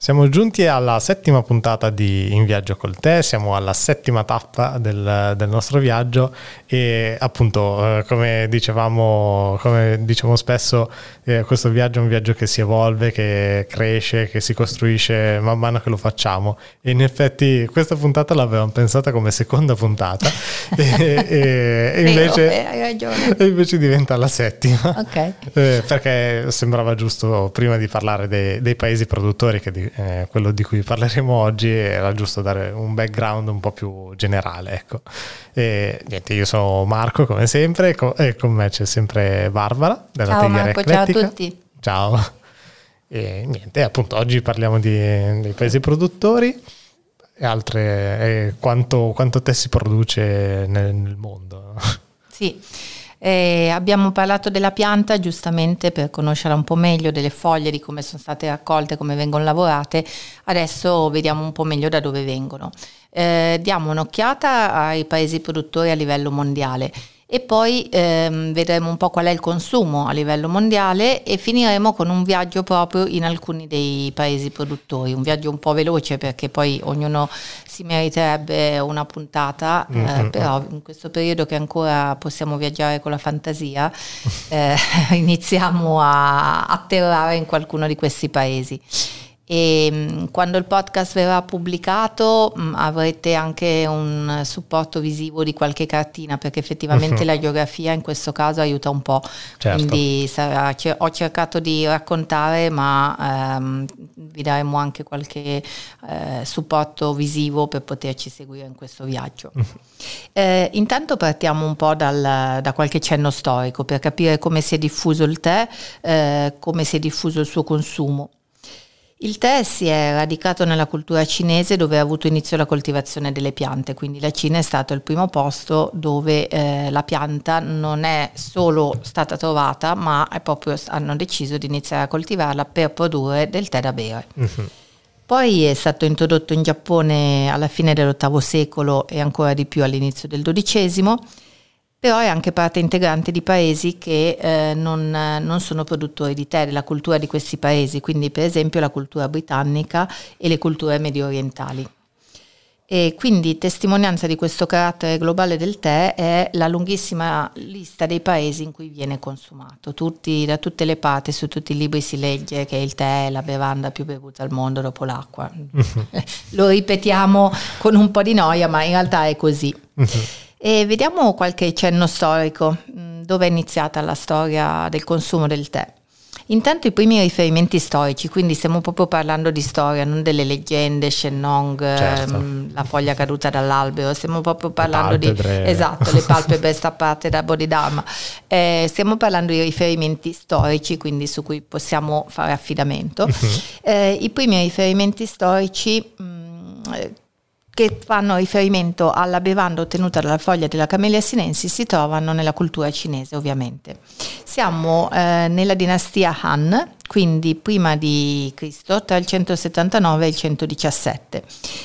Siamo giunti alla settima puntata di In Viaggio col Te, siamo alla settima tappa del, del nostro viaggio e appunto eh, come dicevamo, come diciamo spesso, eh, questo viaggio è un viaggio che si evolve, che cresce, che si costruisce man mano che lo facciamo. E in effetti questa puntata l'avevamo pensata come seconda puntata e, e, e invece, e invece diventa la settima. Okay. eh, perché sembrava giusto prima di parlare dei, dei paesi produttori che di, eh, quello di cui parleremo oggi, era giusto dare un background un po' più generale. Ecco. E, niente, io sono Marco come sempre e con me c'è sempre Barbara della ciao Marco, Eclettica. ciao a tutti. Ciao. E niente, appunto oggi parliamo di, dei paesi produttori e altre, e quanto, quanto te si produce nel, nel mondo. Sì. Eh, abbiamo parlato della pianta giustamente per conoscerla un po' meglio, delle foglie, di come sono state raccolte, come vengono lavorate. Adesso vediamo un po' meglio da dove vengono. Eh, diamo un'occhiata ai paesi produttori a livello mondiale e poi ehm, vedremo un po' qual è il consumo a livello mondiale e finiremo con un viaggio proprio in alcuni dei paesi produttori, un viaggio un po' veloce perché poi ognuno si meriterebbe una puntata, eh, mm-hmm. però in questo periodo che ancora possiamo viaggiare con la fantasia eh, iniziamo a atterrare in qualcuno di questi paesi e mm, quando il podcast verrà pubblicato mh, mm, avrete anche un supporto visivo di qualche cartina perché effettivamente uh-huh. la geografia in questo caso aiuta un po'. Certo. Quindi sarà, ho cercato di raccontare ma ehm, vi daremo anche qualche eh, supporto visivo per poterci seguire in questo viaggio. Uh-huh. Eh, intanto partiamo un po' dal, da qualche cenno storico per capire come si è diffuso il tè, eh, come si è diffuso il suo consumo. Il tè si è radicato nella cultura cinese dove ha avuto inizio la coltivazione delle piante, quindi la Cina è stato il primo posto dove eh, la pianta non è solo stata trovata, ma proprio, hanno deciso di iniziare a coltivarla per produrre del tè da bere. Uh-huh. Poi è stato introdotto in Giappone alla fine dell'VIII secolo e ancora di più all'inizio del XII però è anche parte integrante di paesi che eh, non, non, sono produttori di tè, della cultura di questi paesi, quindi per esempio la cultura britannica e le culture medio orientali. E quindi testimonianza di questo carattere globale del tè è la lunghissima lista dei paesi in cui viene consumato. Tutti, da tutte le parti, su tutti i libri si legge che il tè è la bevanda più bevuta al mondo dopo l'acqua. Lo ripetiamo con un po' di noia, ma in realtà è così. E vediamo qualche cenno storico, mm, dove è iniziata la storia del consumo del tè. Intanto i primi riferimenti storici, quindi stiamo proprio parlando di storia, non delle leggende, Shennong, certo. ehm, la foglia caduta dall'albero, stiamo proprio parlando di... Esatto, le palpebre stappate da Bodhidharma. Eh, stiamo parlando di riferimenti storici, quindi su cui possiamo fare affidamento. Uh-huh. Eh, I primi riferimenti storici... Mh, mm, che fanno riferimento alla bevanda ottenuta dalla foglia della Camellia sinensis si trovano nella cultura cinese ovviamente. Siamo eh, nella dinastia Han, quindi prima di Cristo, tra il 179 e il 117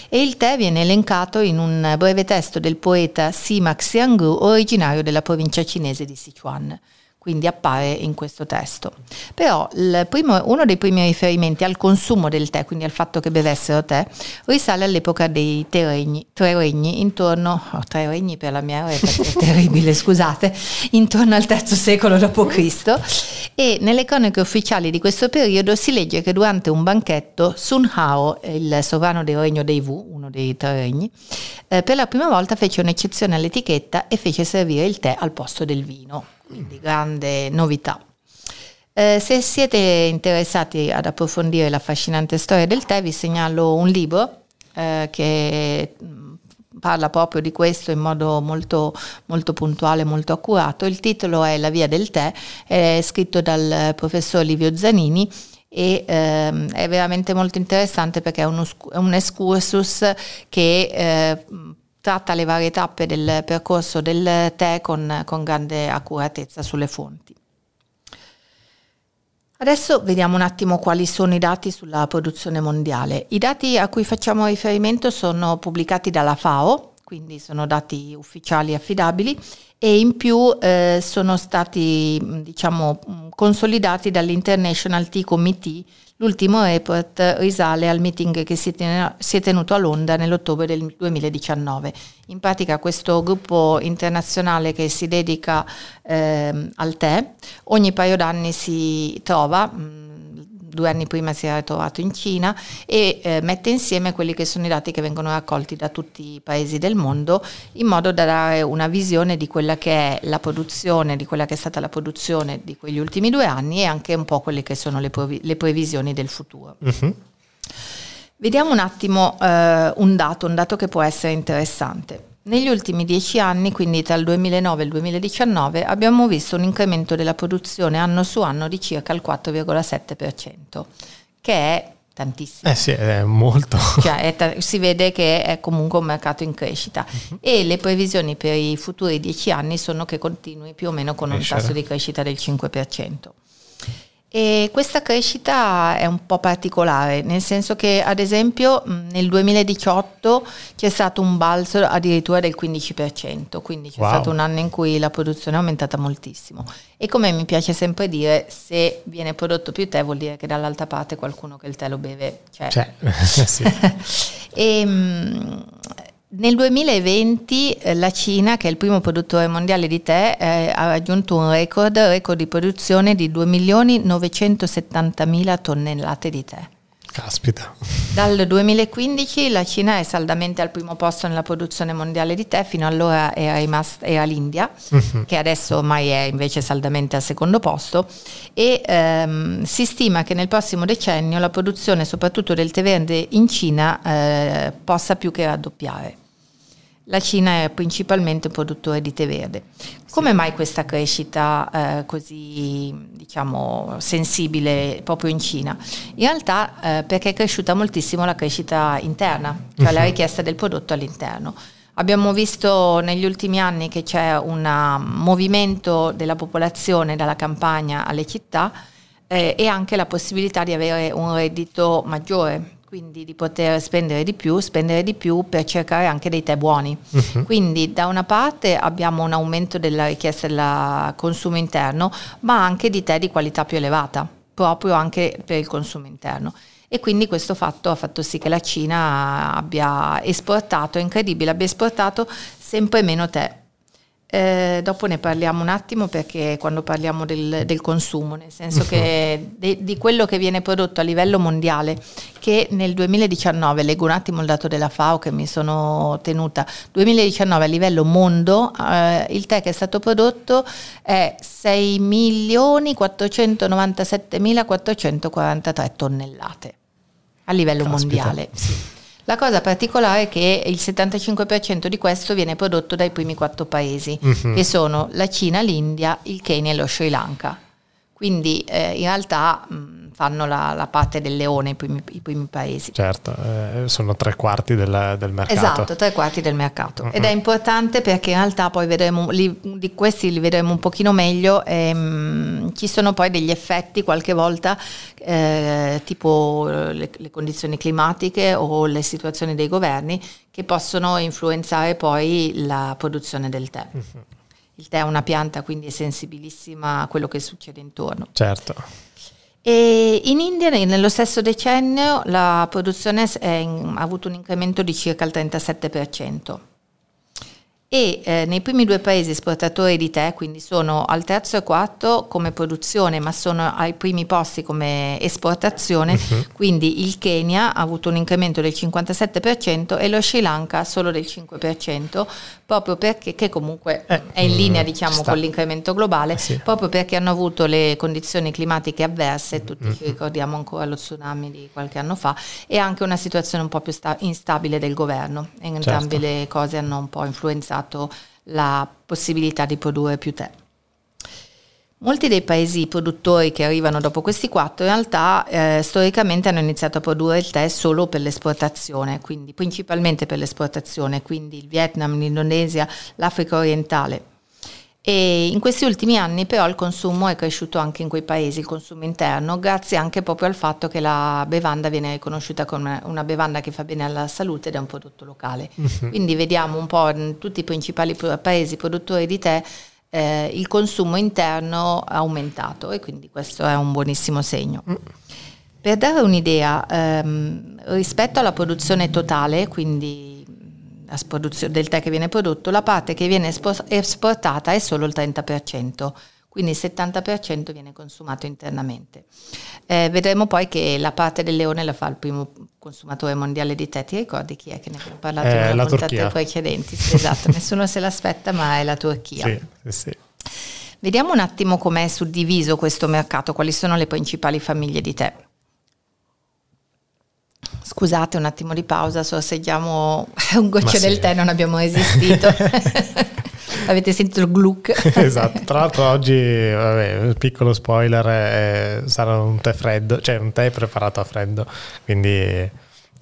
e il tè viene elencato in un breve testo del poeta Sima Xianggu originario della provincia cinese di Sichuan quindi appare in questo testo. Però primo, uno dei primi riferimenti al consumo del tè, quindi al fatto che bevessero tè, risale all'epoca dei regni, tre regni intorno, oh, tre regni per la mia epoca, è terribile, scusate, intorno al III secolo d.C. e nelle croniche ufficiali di questo periodo si legge che durante un banchetto Sun Hao, il sovrano del regno dei Wu, uno dei tre regni, eh, per la prima volta fece un'eccezione all'etichetta e fece servire il tè al posto del vino quindi grande novità. Eh, se siete interessati ad approfondire l'affascinante storia del tè, vi segnalo un libro eh, che mm, parla proprio di questo in modo molto, molto puntuale, molto accurato. Il titolo è La via del tè, è scritto dal professor Livio Zanini e ehm, è veramente molto interessante perché è, uno, è un excursus che eh, tratta le varie tappe del percorso del tè con, con grande accuratezza sulle fonti. Adesso vediamo un attimo quali sono i dati sulla produzione mondiale. I dati a cui facciamo riferimento sono pubblicati dalla FAO, quindi sono dati ufficiali affidabili e in più eh, sono stati diciamo, consolidati dall'International Tea Committee. L'ultimo report risale al meeting che si è tenuto a Londra nell'ottobre del 2019. In pratica questo gruppo internazionale che si dedica eh, al tè ogni paio d'anni si trova, mh, due anni prima si era trovato in Cina e eh, mette insieme quelli che sono i dati che vengono raccolti da tutti i paesi del mondo in modo da dare una visione di quella che è la produzione, di quella che è stata la produzione di quegli ultimi due anni e anche un po' quelle che sono le, previ- le previsioni del futuro. Uh-huh. Vediamo un attimo eh, un dato, un dato che può essere interessante. Negli ultimi dieci anni, quindi tra il 2009 e il 2019, abbiamo visto un incremento della produzione anno su anno di circa il 4,7%, che è tantissimo. Eh sì, è molto. Cioè, è ta- si vede che è comunque un mercato in crescita uh-huh. e le previsioni per i futuri dieci anni sono che continui più o meno con Crescere. un tasso di crescita del 5%. E questa crescita è un po' particolare, nel senso che ad esempio nel 2018 c'è stato un balzo addirittura del 15%, quindi c'è wow. stato un anno in cui la produzione è aumentata moltissimo. E come mi piace sempre dire, se viene prodotto più tè vuol dire che dall'altra parte qualcuno che il tè lo beve c'è. C'è, sì. e, nel 2020 eh, la Cina, che è il primo produttore mondiale di tè, eh, ha raggiunto un record, record di produzione di 2.970.000 tonnellate di tè. Caspita. Dal 2015 la Cina è saldamente al primo posto nella produzione mondiale di tè, fino allora era, rimasta, era l'India, uh-huh. che adesso ormai è invece saldamente al secondo posto, e ehm, si stima che nel prossimo decennio la produzione soprattutto del tè verde in Cina eh, possa più che raddoppiare. La Cina è principalmente un produttore di tè verde. Come sì. mai questa crescita eh, così diciamo, sensibile proprio in Cina? In realtà eh, perché è cresciuta moltissimo la crescita interna, cioè uh-huh. la mhm. richiesta del prodotto all'interno. Abbiamo visto negli ultimi anni che c'è un movimento della popolazione dalla campagna alle città eh, e anche la possibilità di avere un reddito maggiore quindi di poter spendere di più, spendere di più per cercare anche dei tè buoni. Uh-huh. Quindi da una parte abbiamo un aumento della richiesta del consumo interno, ma anche di tè di qualità più elevata, proprio anche per il consumo interno. E quindi questo fatto ha fatto sì che la Cina abbia esportato, è incredibile, abbia esportato sempre meno tè eh, dopo ne parliamo un attimo perché quando parliamo del, del consumo, nel senso che de, di quello che viene prodotto a livello mondiale, che nel 2019, leggo un attimo il dato della FAO che mi sono tenuta, 2019 a livello mondo eh, il tè che è stato prodotto è 6.497.443 tonnellate a livello Caspita. mondiale. Sì. La cosa particolare è che il 75% di questo viene prodotto dai primi quattro paesi, uh-huh. che sono la Cina, l'India, il Kenya e lo Sri Lanka. Quindi eh, in realtà mh, fanno la, la, parte del leone i primi, i primi paesi. Certo, eh, sono tre quarti del, del, mercato. Esatto, tre quarti del mercato. Uh-huh. Ed è importante perché in realtà poi vedremo, li, di questi li vedremo un pochino meglio, ehm, ci sono poi degli effetti qualche volta, eh, tipo le, le condizioni climatiche o le situazioni dei governi, che possono influenzare poi la produzione del tè. Uh-huh. Il tè è una pianta, quindi è sensibilissima a quello che succede intorno. Certo. E in India nello stesso decennio la produzione in, ha avuto un incremento di circa il 37% e eh, nei primi due paesi esportatori di tè, quindi sono al terzo e quarto come produzione, ma sono ai primi posti come esportazione, uh-huh. quindi il Kenya ha avuto un incremento del 57% e lo Sri Lanka solo del 5%, proprio perché che comunque eh, è in linea mm, diciamo sta. con l'incremento globale, eh sì. proprio perché hanno avuto le condizioni climatiche avverse, tutti uh-huh. ci ricordiamo ancora lo tsunami di qualche anno fa, e anche una situazione un po' più sta- instabile del governo. Entrambe certo. le cose hanno un po' influenzato la possibilità di produrre più tè. Molti dei paesi produttori che arrivano dopo questi quattro in realtà eh, storicamente hanno iniziato a produrre il tè solo per l'esportazione, quindi principalmente per l'esportazione, quindi il Vietnam, l'Indonesia, l'Africa orientale. E in questi ultimi anni però il consumo è cresciuto anche in quei paesi, il consumo interno, grazie anche proprio al fatto che la bevanda viene riconosciuta come una bevanda che fa bene alla salute ed è un prodotto locale. Uh-huh. Quindi vediamo un po' in tutti i principali paesi produttori di tè eh, il consumo interno è aumentato e quindi questo è un buonissimo segno. Uh-huh. Per dare un'idea, ehm, rispetto alla produzione totale, quindi del tè che viene prodotto, la parte che viene esportata è solo il 30%, quindi il 70% viene consumato internamente. Eh, vedremo poi che la parte del leone la fa il primo consumatore mondiale di tè, ti ricordi chi è che ne abbiamo parlato eh, nelle puntate precedenti? esatto, nessuno se l'aspetta ma è la Turchia. Sì, sì, sì. Vediamo un attimo com'è suddiviso questo mercato, quali sono le principali famiglie di tè. Scusate un attimo di pausa, sorseggiamo un goccio sì. del tè, non abbiamo resistito. Avete sentito il gluck? esatto, tra l'altro oggi, vabbè, piccolo spoiler, eh, sarà un tè freddo, cioè un tè preparato a freddo, quindi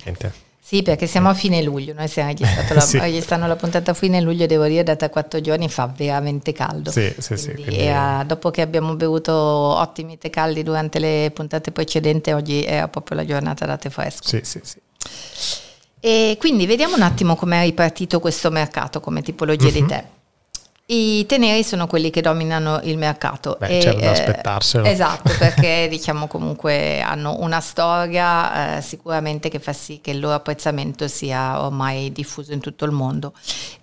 niente. Sì, perché siamo a fine luglio, noi stiamo registrando la, sì. registrando la puntata a fine luglio, devo dire, da 3-4 giorni fa veramente caldo. Sì, sì, sì. Quindi... Era, dopo che abbiamo bevuto ottimi tè caldi durante le puntate precedenti, oggi era proprio la giornata da tè fresco. Sì, sì, sì. E quindi vediamo un attimo come è ripartito questo mercato come tipologia uh-huh. di mhm. tè. I teneri sono quelli che dominano il mercato. Beh, e, c'era da eh, aspettarselo. esatto, perché diciamo comunque hanno una storia eh, sicuramente che fa sì che il loro apprezzamento sia ormai diffuso in tutto il mondo.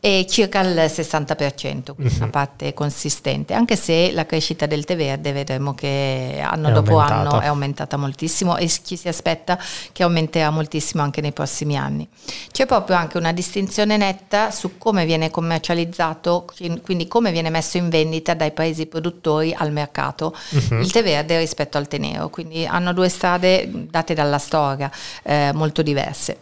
E circa il 60%, quindi uh-huh. una mhm. parte consistente, anche se la crescita del tè verde vedremo che anno è dopo aumentata. anno è aumentata moltissimo e ci si aspetta che aumenterà moltissimo anche nei prossimi anni. C'è proprio anche una distinzione netta su come viene commercializzato, quindi quindi come viene messo in vendita dai paesi produttori al mercato uh-huh. il tè verde rispetto al tè nero, quindi hanno due strade date dalla storia eh, molto diverse.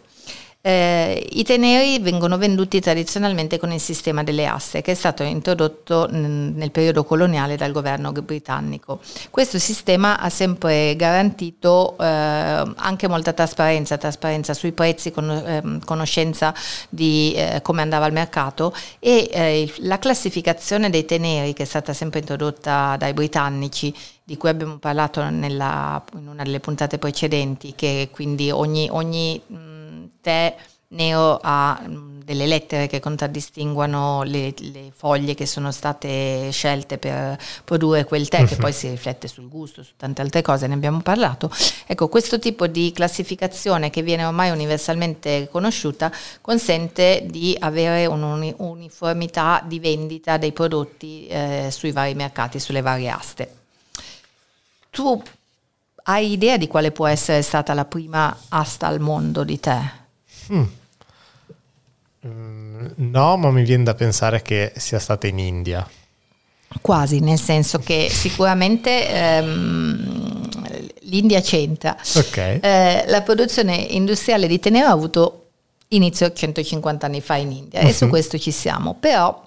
Eh, I teneri vengono venduti tradizionalmente con il sistema delle asse che è stato introdotto nel periodo coloniale dal governo britannico. Questo sistema ha sempre garantito eh, anche molta trasparenza, trasparenza sui prezzi, con, eh, conoscenza di eh, come andava il mercato e eh, la classificazione dei teneri che è stata sempre introdotta dai britannici di cui abbiamo parlato nella, in una delle puntate precedenti, che quindi ogni, ogni tè nero ha mm, delle lettere che contraddistinguono le, le, foglie che sono state scelte per produrre quel tè, uh-huh. che mhm. poi si riflette sul gusto, su tante altre cose, ne abbiamo parlato. Ecco, questo tipo di classificazione che viene ormai universalmente conosciuta consente di avere un'uniformità di vendita dei prodotti eh, sui vari mercati, sulle varie aste. Tu hai idea di quale può essere stata la prima asta al mondo di tè? Mm. No, ma mi viene da pensare che sia stata in India. Quasi, nel senso che sicuramente ehm, l'India c'entra. Okay. Eh, la produzione industriale di Tenero ha avuto inizio 150 anni fa in India uh-huh. e su mhm. questo ci siamo, però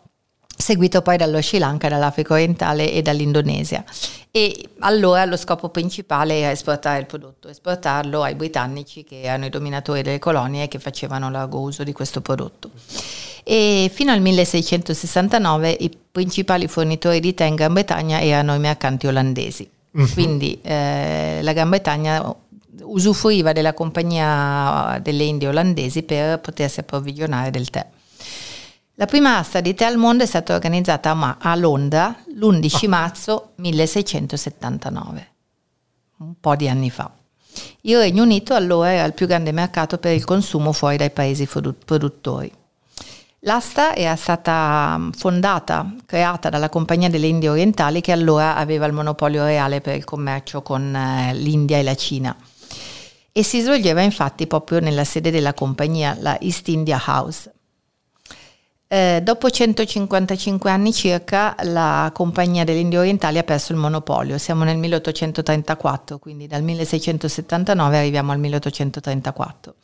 seguito poi dallo Sri Lanka, dall'Africa orientale e dall'Indonesia. E allora lo scopo principale era esportare il prodotto, esportarlo ai britannici che erano i dominatori delle colonie e che facevano largo uso di questo prodotto. E fino al 1669 i principali fornitori di tè in Gran Bretagna erano i mercanti olandesi. Uh-huh. Quindi eh, la Gran Bretagna usufruiva della compagnia delle Indie olandesi per potersi approvvigionare del tè. La prima asta di tè al mondo è stata organizzata a Londra l'11 marzo 1679, un po' di anni fa. Il Regno Unito allora era il più grande mercato per il consumo fuori dai paesi produttori. L'asta era stata mm, fondata, creata dalla Compagnia delle Indie Orientali che allora aveva il monopolio reale per il commercio con eh, l'India e la Cina e si svolgeva infatti proprio nella sede della compagnia, la East India House. Eh, dopo 155 anni circa la Compagnia delle Indie Orientali ha perso il monopolio, siamo nel 1834, quindi dal 1679 arriviamo al 1834.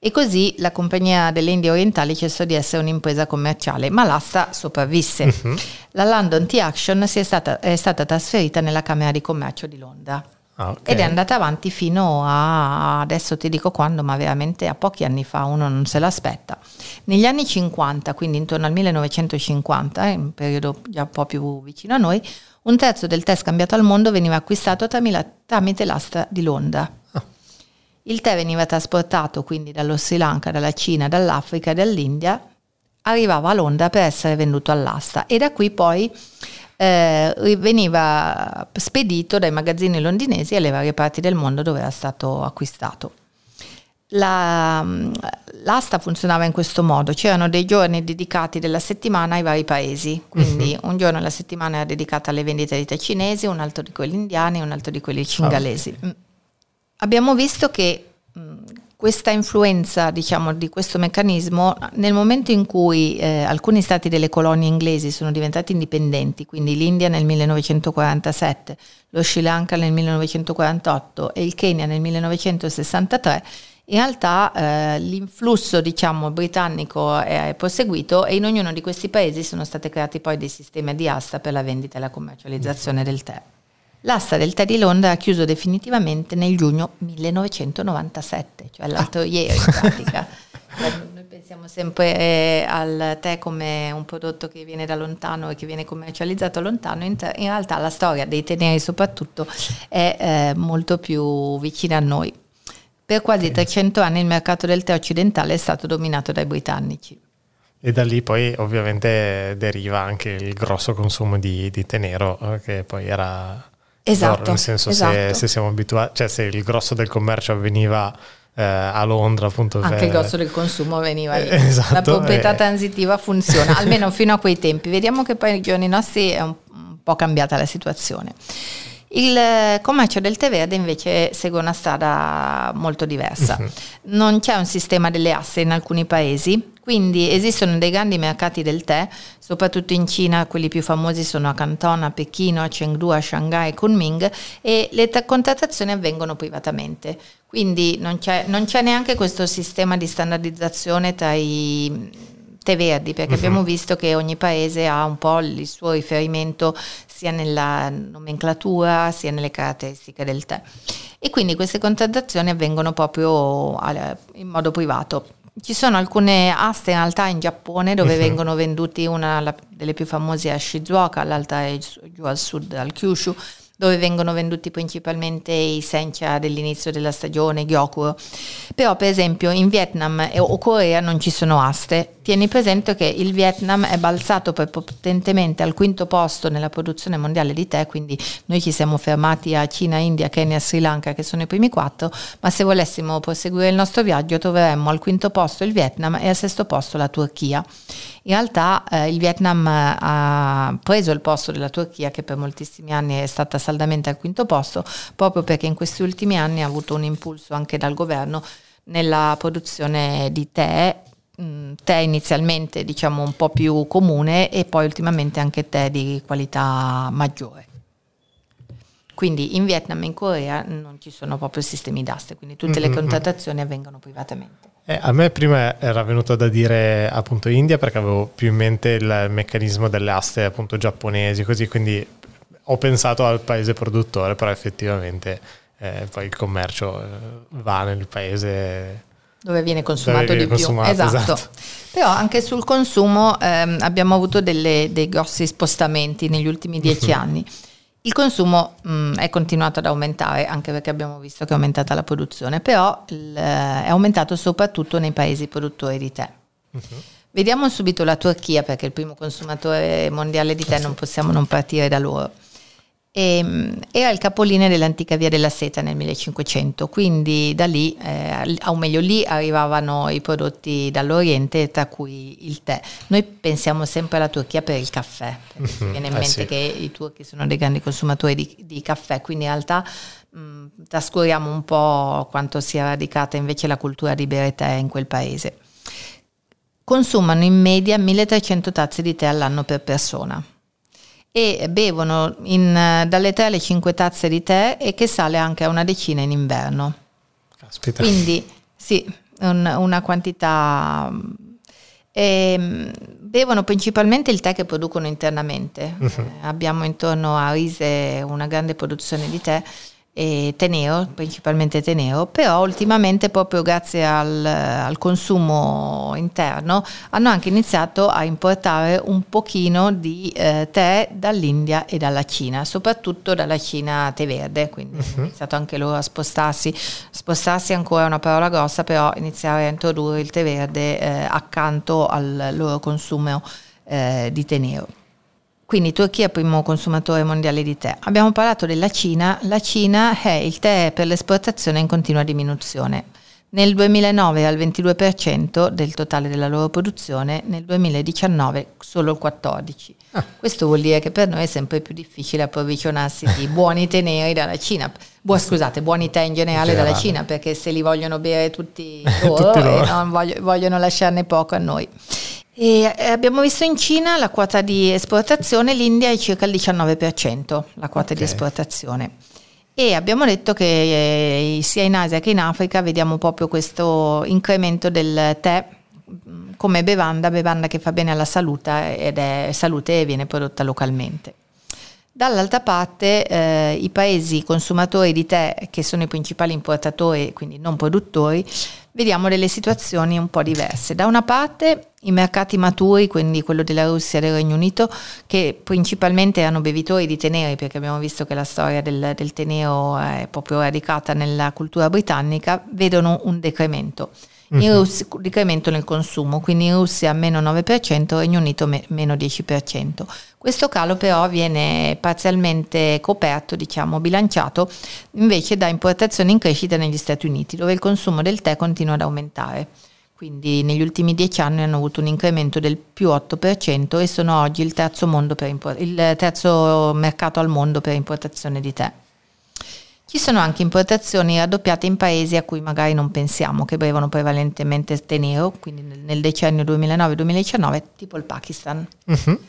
E così la Compagnia delle Indie Orientali cessò di essere un'impresa commerciale, ma l'asta sopravvisse. Uh-huh. La London Tea Action è stata, è stata trasferita nella Camera di Commercio di Londra. Ah, okay. Ed è andata avanti fino a, adesso ti dico quando, ma veramente a pochi anni fa uno non se l'aspetta. Negli anni 50, quindi intorno al 1950, in un periodo già un po' più vicino a noi, un terzo del tè scambiato al mondo veniva acquistato tramite l'asta di Londra. Ah. Il tè veniva trasportato quindi dallo Sri Lanka, dalla Cina, dall'Africa e dall'India, arrivava a Londra per essere venduto all'asta e da qui poi eh, veniva spedito dai magazzini londinesi alle varie parti del mondo dove era stato acquistato. La, l'asta funzionava in questo modo, c'erano dei giorni dedicati della settimana ai vari paesi, quindi uh-huh. un giorno della settimana era dedicata alle vendite di tè cinesi, un altro di quelli indiani, un altro di quelli cingalesi. Oh. Abbiamo visto che questa influenza diciamo, di questo meccanismo nel momento in cui eh, alcuni stati delle colonie inglesi sono diventati indipendenti, quindi l'India nel 1947, lo Sri Lanka nel 1948 e il Kenya nel 1963, in realtà eh, l'influsso diciamo, britannico è proseguito e in ognuno di questi paesi sono stati creati poi dei sistemi di asta per la vendita e la commercializzazione del tè. L'asta del tè di Londra ha chiuso definitivamente nel giugno 1997, cioè l'altro ah. ieri in pratica. Noi pensiamo sempre eh, al tè come un prodotto che viene da lontano e che viene commercializzato lontano, in, in realtà la storia dei teneri soprattutto è eh, molto più vicina a noi. Per quasi 300 anni il mercato del tè occidentale è stato dominato dai britannici. E da lì poi ovviamente deriva anche il grosso consumo di, di tè nero, eh, che poi era Esatto. nel senso esatto. Se, se, siamo abituati, cioè se il grosso del commercio avveniva eh, a Londra appunto. Anche per... il grosso del consumo veniva lì. esatto, La proprietà eh. transitiva funziona, almeno fino a quei tempi. Vediamo che poi nei giorni nostri è un, un po' cambiata la situazione. Il commercio del tè verde invece segue una strada molto diversa. Uh-huh. Non c'è un sistema delle asse in alcuni paesi, quindi esistono dei grandi mercati del tè, soprattutto in Cina, quelli più famosi sono a Canton, a Pechino, a Chengdu, a Shanghai, Kunming e le t- contrattazioni avvengono privatamente. Quindi non c'è, non c'è neanche questo sistema di standardizzazione tra i tè verdi, perché uh-huh. abbiamo visto che ogni paese ha un po' il suo riferimento sia nella nomenclatura sia nelle caratteristiche del tè. E quindi queste contrattazioni avvengono proprio in modo privato. Ci sono alcune aste in realtà in Giappone dove uh-huh. vengono venduti una delle più famose a Shizuoka, l'altra è giù al sud, al Kyushu, dove vengono venduti principalmente i sencha dell'inizio della stagione, gyokuro. Però per esempio in Vietnam o Corea non ci sono aste. Tieni presente che il Vietnam è balzato potentemente al quinto posto nella produzione mondiale di tè, quindi noi ci siamo fermati a Cina, India, Kenya, Sri Lanka che sono i primi quattro, ma se volessimo proseguire il nostro viaggio troveremmo al quinto posto il Vietnam e al sesto posto la Turchia. In realtà eh, il Vietnam ha preso il posto della Turchia che per moltissimi anni è stata saldamente al quinto posto, proprio perché in questi ultimi anni ha avuto un impulso anche dal governo nella produzione di tè tè inizialmente diciamo un po' più comune e poi ultimamente anche tè di qualità maggiore. Quindi in Vietnam e in Corea non ci sono proprio sistemi d'aste, quindi tutte le contrattazioni avvengono privatamente. Eh, a me prima era venuto da dire appunto India perché avevo più in mente il meccanismo delle aste appunto giapponesi, così quindi ho pensato al paese produttore, però effettivamente eh, poi il commercio eh, va nel paese dove viene consumato dove viene di consumato, più. Esatto. esatto. Però anche sul consumo ehm, abbiamo avuto delle, dei grossi spostamenti negli ultimi dieci anni. Il consumo mh, mm, è continuato ad aumentare anche perché abbiamo visto che è aumentata la produzione, però il, è aumentato soprattutto nei paesi produttori di tè. Uh-huh. Vediamo subito la Turchia perché è il primo consumatore mondiale di tè, non possiamo non partire da loro. E, ehm, era il capolinea dell'antica via della seta nel 1500, quindi da lì, eh, o meglio lì, arrivavano i prodotti dall'Oriente, tra cui il tè. Noi pensiamo sempre alla Turchia per il caffè, mm-hmm, viene in eh mente sì. che i turchi sono dei grandi consumatori di, di caffè, quindi in realtà mh, trascuriamo un po' quanto sia radicata invece la cultura di bere tè in quel paese. Consumano in media 1300 tazze di tè all'anno per persona e bevono in, dalle 3 alle 5 tazze di tè e che sale anche a una decina in inverno. Caspita. Quindi sì, un, una quantità... E, ehm, bevono principalmente il tè che producono internamente. Uh-huh. Eh, abbiamo intorno a Rise una grande produzione di tè e tenero, principalmente tenero, però ultimamente proprio grazie al, al, consumo interno hanno anche iniziato a importare un pochino di eh, tè dall'India e dalla Cina, soprattutto dalla Cina tè verde, quindi uh-huh. hanno iniziato anche loro a spostarsi, spostarsi è ancora una parola grossa, però iniziare a introdurre il tè verde eh, accanto al loro consumo eh, di tè nero. Quindi Turchia è il primo consumatore mondiale di tè. Abbiamo parlato della Cina, la Cina è il tè per l'esportazione in continua diminuzione. Nel 2009 al 22% del totale della loro produzione, nel 2019 solo il 14%. Ah. Questo vuol dire che per noi è sempre più difficile approvvigionarsi di buoni tè neri dalla Cina. Bu- scusate, buoni tè in generale, dalla Cina, perché se li vogliono bere tutti loro, tutti loro. e voglio, vogliono lasciarne poco a noi. E abbiamo visto in Cina la quota di esportazione, l'India è circa il 19%, la quota okay. di esportazione. E abbiamo detto che eh, sia in Asia che in Africa vediamo proprio questo incremento del tè mm, come bevanda, bevanda che fa bene alla salute ed è salute e viene prodotta localmente. Dall'altra parte eh, i paesi consumatori di tè, che sono i principali importatori, quindi non produttori, vediamo delle situazioni un po' diverse. Da una parte i mercati maturi, quindi quello della Russia e del Regno Unito, che principalmente erano bevitori di teneri, perché abbiamo visto che la storia del, del tenero è proprio radicata nella cultura britannica, vedono un decremento. In mhm. Russia, decremento nel consumo, quindi in Russia meno 9%, Regno Unito me, meno 10%. Questo calo però viene parzialmente coperto, diciamo bilanciato, invece da importazioni in crescita negli Stati Uniti, dove il consumo del tè continua ad aumentare. Quindi negli ultimi dieci anni hanno avuto un incremento del più 8% e sono oggi il terzo, import- il terzo mercato al mondo per importazione di tè. Ci sono anche importazioni raddoppiate in paesi a cui magari non pensiamo, che bevono prevalentemente tè nero, quindi nel decennio 2009-2019, tipo il Pakistan. Uh-huh.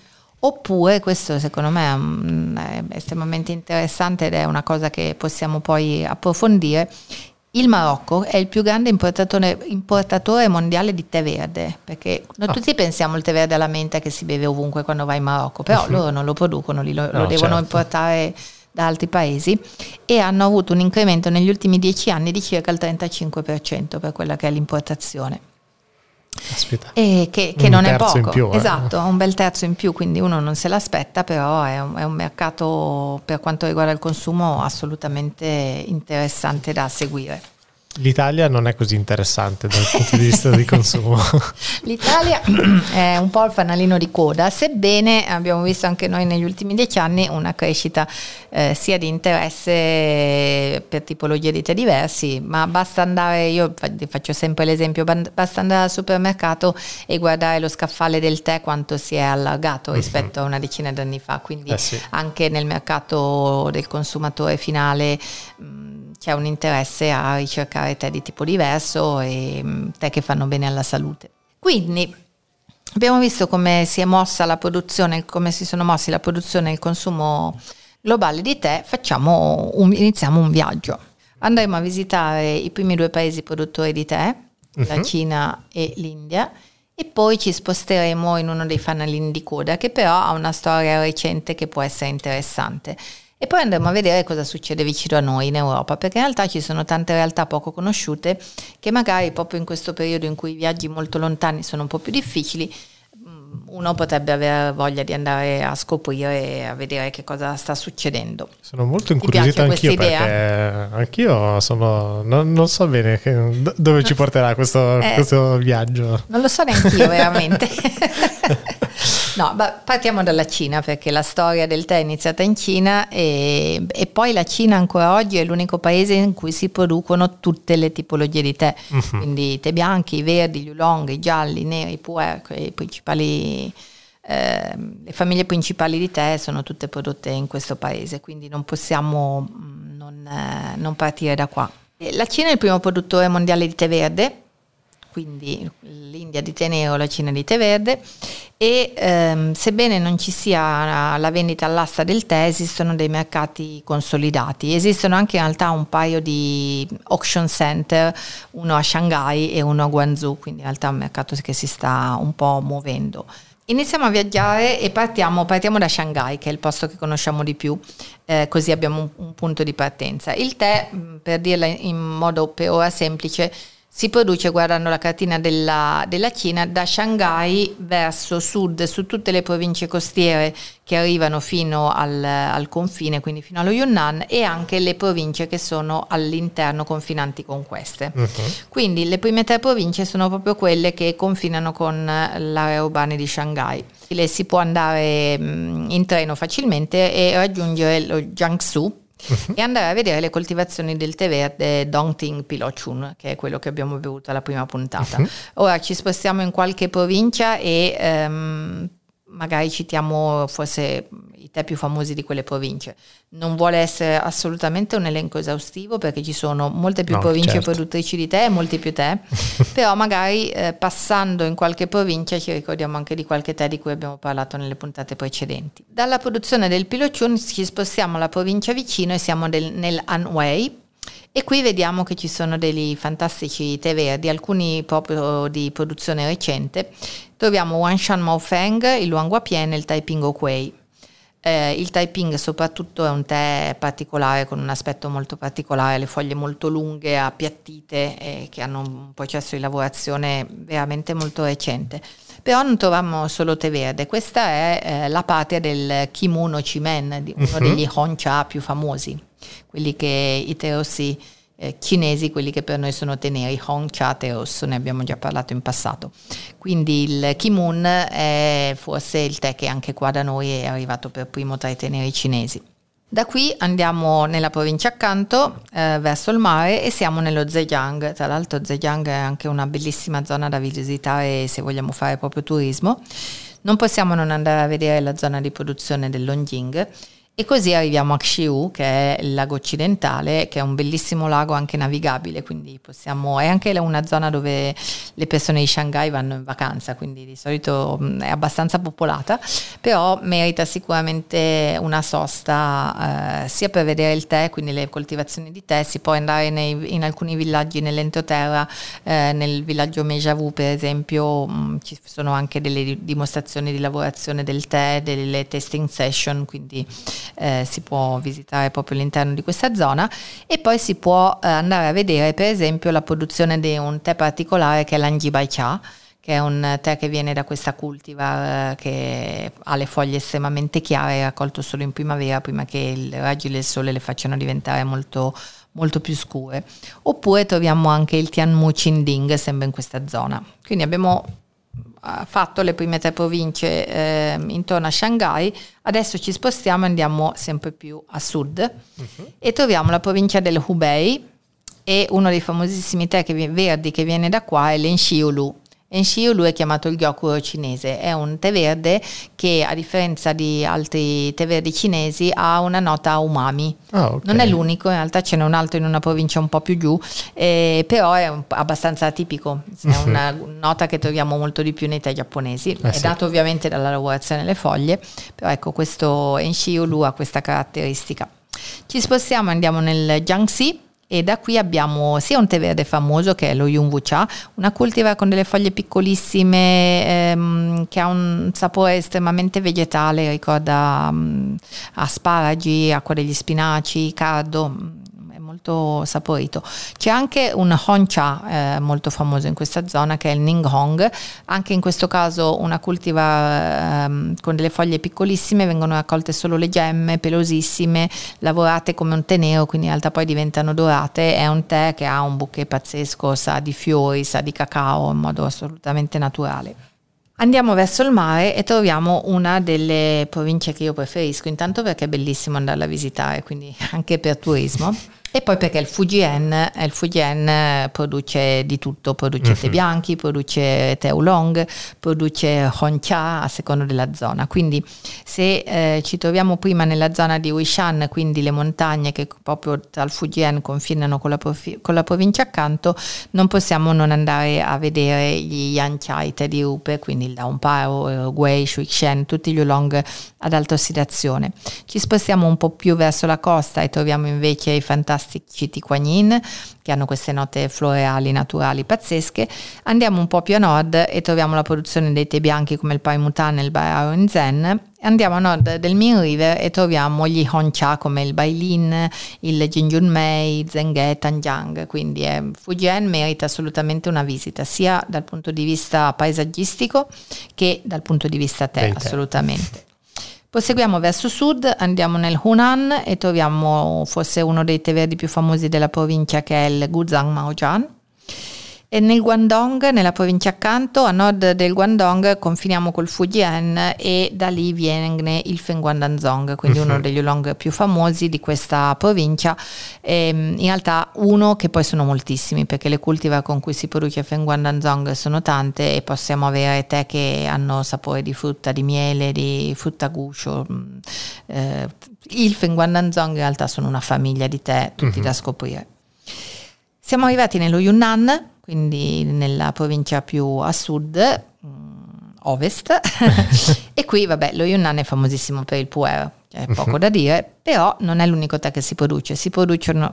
Oppure, questo secondo me è estremamente interessante ed è una cosa che possiamo poi approfondire, il Marocco è il più grande importatore, importatore mondiale di tè verde, perché noi oh. tutti pensiamo al tè verde alla menta che si beve ovunque quando vai in Marocco, però uh-huh. loro non lo producono, lo, no, lo devono certo. importare da altri paesi e hanno avuto un incremento negli ultimi dieci anni di circa il 35% per quella che è l'importazione. Aspetta. E che, che non è poco, più, eh. esatto, un bel terzo in più, quindi uno non se l'aspetta, però è un, è un mercato per quanto riguarda il consumo assolutamente interessante da seguire. L'Italia non è così interessante dal punto di vista di consumo. L'Italia è un po' il fanalino di coda, sebbene abbiamo visto anche noi negli ultimi dieci anni una crescita eh, sia di interesse per tipologie di tè diversi, ma basta andare, io faccio sempre l'esempio, basta andare al supermercato e guardare lo scaffale del tè quanto si è allargato mhm. rispetto uh-huh. a una decina di anni fa, quindi eh sì. anche nel mercato del consumatore finale mh, c'è un interesse a ricercare cercare tè di tipo diverso e mm, tè che fanno bene alla salute. Quindi abbiamo visto come si è mossa la produzione, come si sono mossi la produzione e il consumo globale di tè, facciamo un, iniziamo un viaggio. Andremo a visitare i primi due paesi produttori di tè, uh-huh. la mhm. Cina e l'India, e poi ci sposteremo in uno dei fanalini di coda che però ha una storia recente che può essere interessante. E poi andremo a vedere cosa succede vicino a noi in Europa, perché in realtà ci sono tante realtà poco conosciute che magari proprio in questo periodo in cui i viaggi molto lontani sono un po' più difficili, mm, uno potrebbe avere voglia di andare a scoprire e a vedere che cosa sta succedendo. Sono molto incuriosito anch'io perché anch'io sono, non, non, so bene che, dove ci porterà questo, eh, questo viaggio. Non lo so neanche io veramente. No, partiamo dalla Cina perché la storia del tè è iniziata in Cina e, e, poi la Cina ancora oggi è l'unico paese in cui si producono tutte le tipologie di tè, uh-huh. quindi i tè bianchi, i verdi, gli oolong, i gialli, i neri, i puer, i principali... Eh, le famiglie principali di tè sono tutte prodotte in questo paese, quindi non possiamo mm, non, eh, non partire da qua. La Cina è il primo produttore mondiale di tè verde, quindi l'India di tè nero, la Cina di tè verde e ehm, sebbene non ci sia la vendita all'asta del tè esistono dei mercati consolidati, esistono anche in realtà un paio di auction center, uno a Shanghai e uno a Guangzhou, quindi in realtà è un mercato che si sta un po' muovendo. iniziamo a viaggiare e partiamo, partiamo, da Shanghai, che è il posto che conosciamo di più, eh, così abbiamo un, un, punto di partenza. Il tè, per dirla in modo per ora semplice, si produce guardando la cartina della, della, Cina da Shanghai verso sud su tutte le province costiere che arrivano fino al, al, confine, quindi fino allo Yunnan e anche le province che sono all'interno confinanti con queste. Uh-huh. Quindi le prime tre province sono proprio quelle che confinano con l'area urbana di Shanghai. Le si può andare mm, in treno facilmente e raggiungere lo Jiangsu, uh-huh. e andare a vedere le coltivazioni del tè verde Dongting Pilochun, che è quello che abbiamo bevuto alla prima puntata. Uh-huh. Ora ci spostiamo in qualche provincia e um, magari citiamo forse i tè più famosi di quelle province. Non vuole essere assolutamente un elenco esaustivo perché ci sono molte più no, province certo. produttrici di tè e molti più tè, però magari eh, passando in qualche provincia ci ricordiamo anche di qualche tè di cui abbiamo parlato nelle puntate precedenti. Dalla produzione del Pilochun ci spostiamo alla provincia vicino e siamo del, nel Anhui, e qui vediamo che ci sono dei fantastici tè verdi, alcuni proprio di produzione recente. Troviamo Wanshan Maofeng, il Luanguapien e il Taiping Okwei. Eh, il Taiping soprattutto è un tè particolare con un aspetto molto particolare, le foglie molto lunghe, appiattite e che hanno un processo di lavorazione veramente molto recente. Però non troviamo solo tè verde, questa è eh, la patria del Kimono Chimen, uno uh-huh. degli Honcha più famosi quelli che i terossi eh, cinesi, quelli che per noi sono teneri, Hong Cha Teros, ne abbiamo già parlato in passato. Quindi il Kimun è forse il tè che anche qua da noi è arrivato per primo tra i teneri cinesi. Da qui andiamo nella provincia accanto, eh, verso il mare, e siamo nello Zhejiang. Tra l'altro Zhejiang è anche una bellissima zona da visitare se vogliamo fare proprio turismo. Non possiamo non andare a vedere la zona di produzione del Longjing e così arriviamo a Xiu, che è il lago occidentale, che è un bellissimo lago anche navigabile, quindi possiamo, è anche una zona dove le persone di Shanghai vanno in vacanza, quindi di solito è abbastanza popolata, però merita sicuramente una sosta eh, sia per vedere il tè, quindi le coltivazioni di tè, si può andare nei, in alcuni villaggi nell'entroterra, eh, nel villaggio Mejavu per esempio mh, ci sono anche delle dimostrazioni di lavorazione del tè, delle testing session, quindi eh, si può visitare proprio all'interno di questa zona e poi si può eh, andare a vedere per esempio la produzione di un tè particolare che è l'Anjibai Cha che è un tè che viene da questa cultivar eh, che ha le foglie estremamente chiare, raccolto solo in primavera prima che i raggi del sole le facciano diventare molto, molto più scure. Oppure troviamo anche il Tianmu Chinding, sempre in questa zona. Quindi abbiamo fatto le prime tre province eh, intorno a Shanghai, adesso ci spostiamo e andiamo sempre più a sud. Uh-huh. e troviamo la provincia del Hubei e uno dei famosissimi tè che, verdi che viene da qua è l'Enshiulu Enshiu lui è chiamato il gyokuro cinese, è un tè verde che a differenza di altri tè verdi cinesi ha una nota umami. Oh, okay. Non è l'unico, in realtà ce n'è un altro in una provincia un po' più giù, eh, però è un, abbastanza atipico, è una nota che troviamo molto di più nei tè giapponesi, eh è sì. dato ovviamente dalla lavorazione delle foglie, però ecco questo Enshiu Lu ha questa caratteristica. Ci spostiamo, andiamo nel Jiangxi, e da qui abbiamo sia un tè verde famoso che è lo Yunwu Cha, una cultivar con delle foglie piccolissime ehm, che ha un sapore estremamente vegetale, ricorda um, asparagi, acqua degli spinaci, cardo, molto saporito. C'è anche un Honcha eh, molto famoso in questa zona che è il Ninghong, anche in questo caso una cultiva eh, con delle foglie piccolissime, vengono raccolte solo le gemme pelosissime, lavorate come un tè nero, quindi in realtà poi diventano dorate, è un tè che ha un bouquet pazzesco, sa di fiori, sa di cacao in modo assolutamente naturale. Andiamo verso il mare e troviamo una delle province che io preferisco, intanto perché è bellissimo andarla a visitare, quindi anche per turismo. E poi perché il Fujian, il Fujian produce di tutto, produce uh-huh. tè bianchi, produce tè oolong, produce honcha a seconda della zona. Quindi se eh, ci troviamo prima nella zona di Wishan, quindi le montagne che proprio il Fujian confinano con la, profi- con la provincia accanto, non possiamo non andare a vedere gli Yanchai tè di rupe, quindi il Daunpao, Gui, Shuixen, tutti gli oolong ad alta ossidazione. Ci spostiamo un po' più verso la costa e troviamo invece i fantastici Citiquagnin, che hanno queste note floreali naturali pazzesche. Andiamo un po' più a nord e troviamo la produzione dei tè bianchi come il Pai Mutan e il Bai Zen. Andiamo a nord del Min River e troviamo gli Hongcha come il Bailin, il Jinjun Mei, Zenghe, Tanjiang. Quindi eh, Fujian merita assolutamente una visita, sia dal punto di vista paesaggistico che dal punto di vista tè, assolutamente. Proseguiamo verso sud, andiamo nel Hunan e troviamo forse uno dei tè verdi più famosi della provincia che è il Guzhang Maojian e nel Guangdong, nella provincia accanto, a nord del Guangdong, confiniamo col Fujian e da lì viene il Fengguandanzong, quindi uh-huh. uno mhm. degli oolong più famosi di questa provincia. E, ehm, in realtà uno che poi sono moltissimi, perché le cultivar con cui si produce Fengguandanzong sono tante e possiamo avere tè che hanno sapore di frutta, di miele, di frutta guscio. Mm, eh, il Fengguandanzong in realtà sono una famiglia di tè, tutti uh-huh. da scoprire. Siamo arrivati nello Yunnan, quindi nella provincia più a sud, mm, ovest, e qui vabbè lo Yunnan è famosissimo per il puer, c'è mhm. poco da dire, però non è l'unico tè che si produce, si,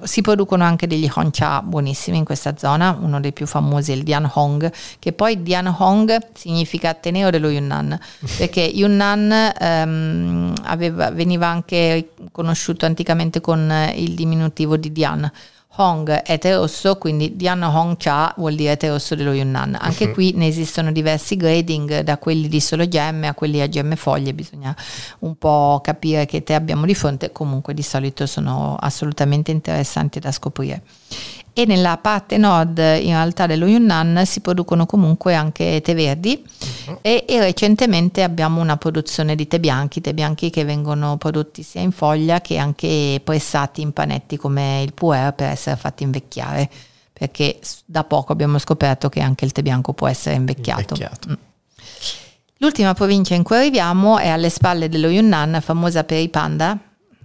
si producono anche degli Hongcha buonissimi in questa zona, uno dei più famosi è il Dian Hong, che poi Dian Hong significa Ateneo dello Yunnan, perché Yunnan um, aveva, veniva anche conosciuto anticamente con il diminutivo di Dian, Hong è tè rosso, quindi Dian Hong Cha vuol dire tè rosso dello Yunnan. Anche uh-huh. qui ne esistono diversi grading, da quelli di solo gemme a quelli a gemme foglie, bisogna un po' capire che tè abbiamo di fronte, comunque di solito sono assolutamente interessanti da scoprire e nella parte nord in realtà dello Yunnan si producono comunque anche tè verdi uh-huh. e, e, recentemente abbiamo una produzione di tè bianchi, tè bianchi che vengono prodotti sia in foglia che anche pressati in panetti come il puer per essere fatti invecchiare perché da poco abbiamo scoperto che anche il tè bianco può essere invecchiato. invecchiato. Mm. L'ultima provincia in cui arriviamo è alle spalle dello Yunnan, famosa per i panda.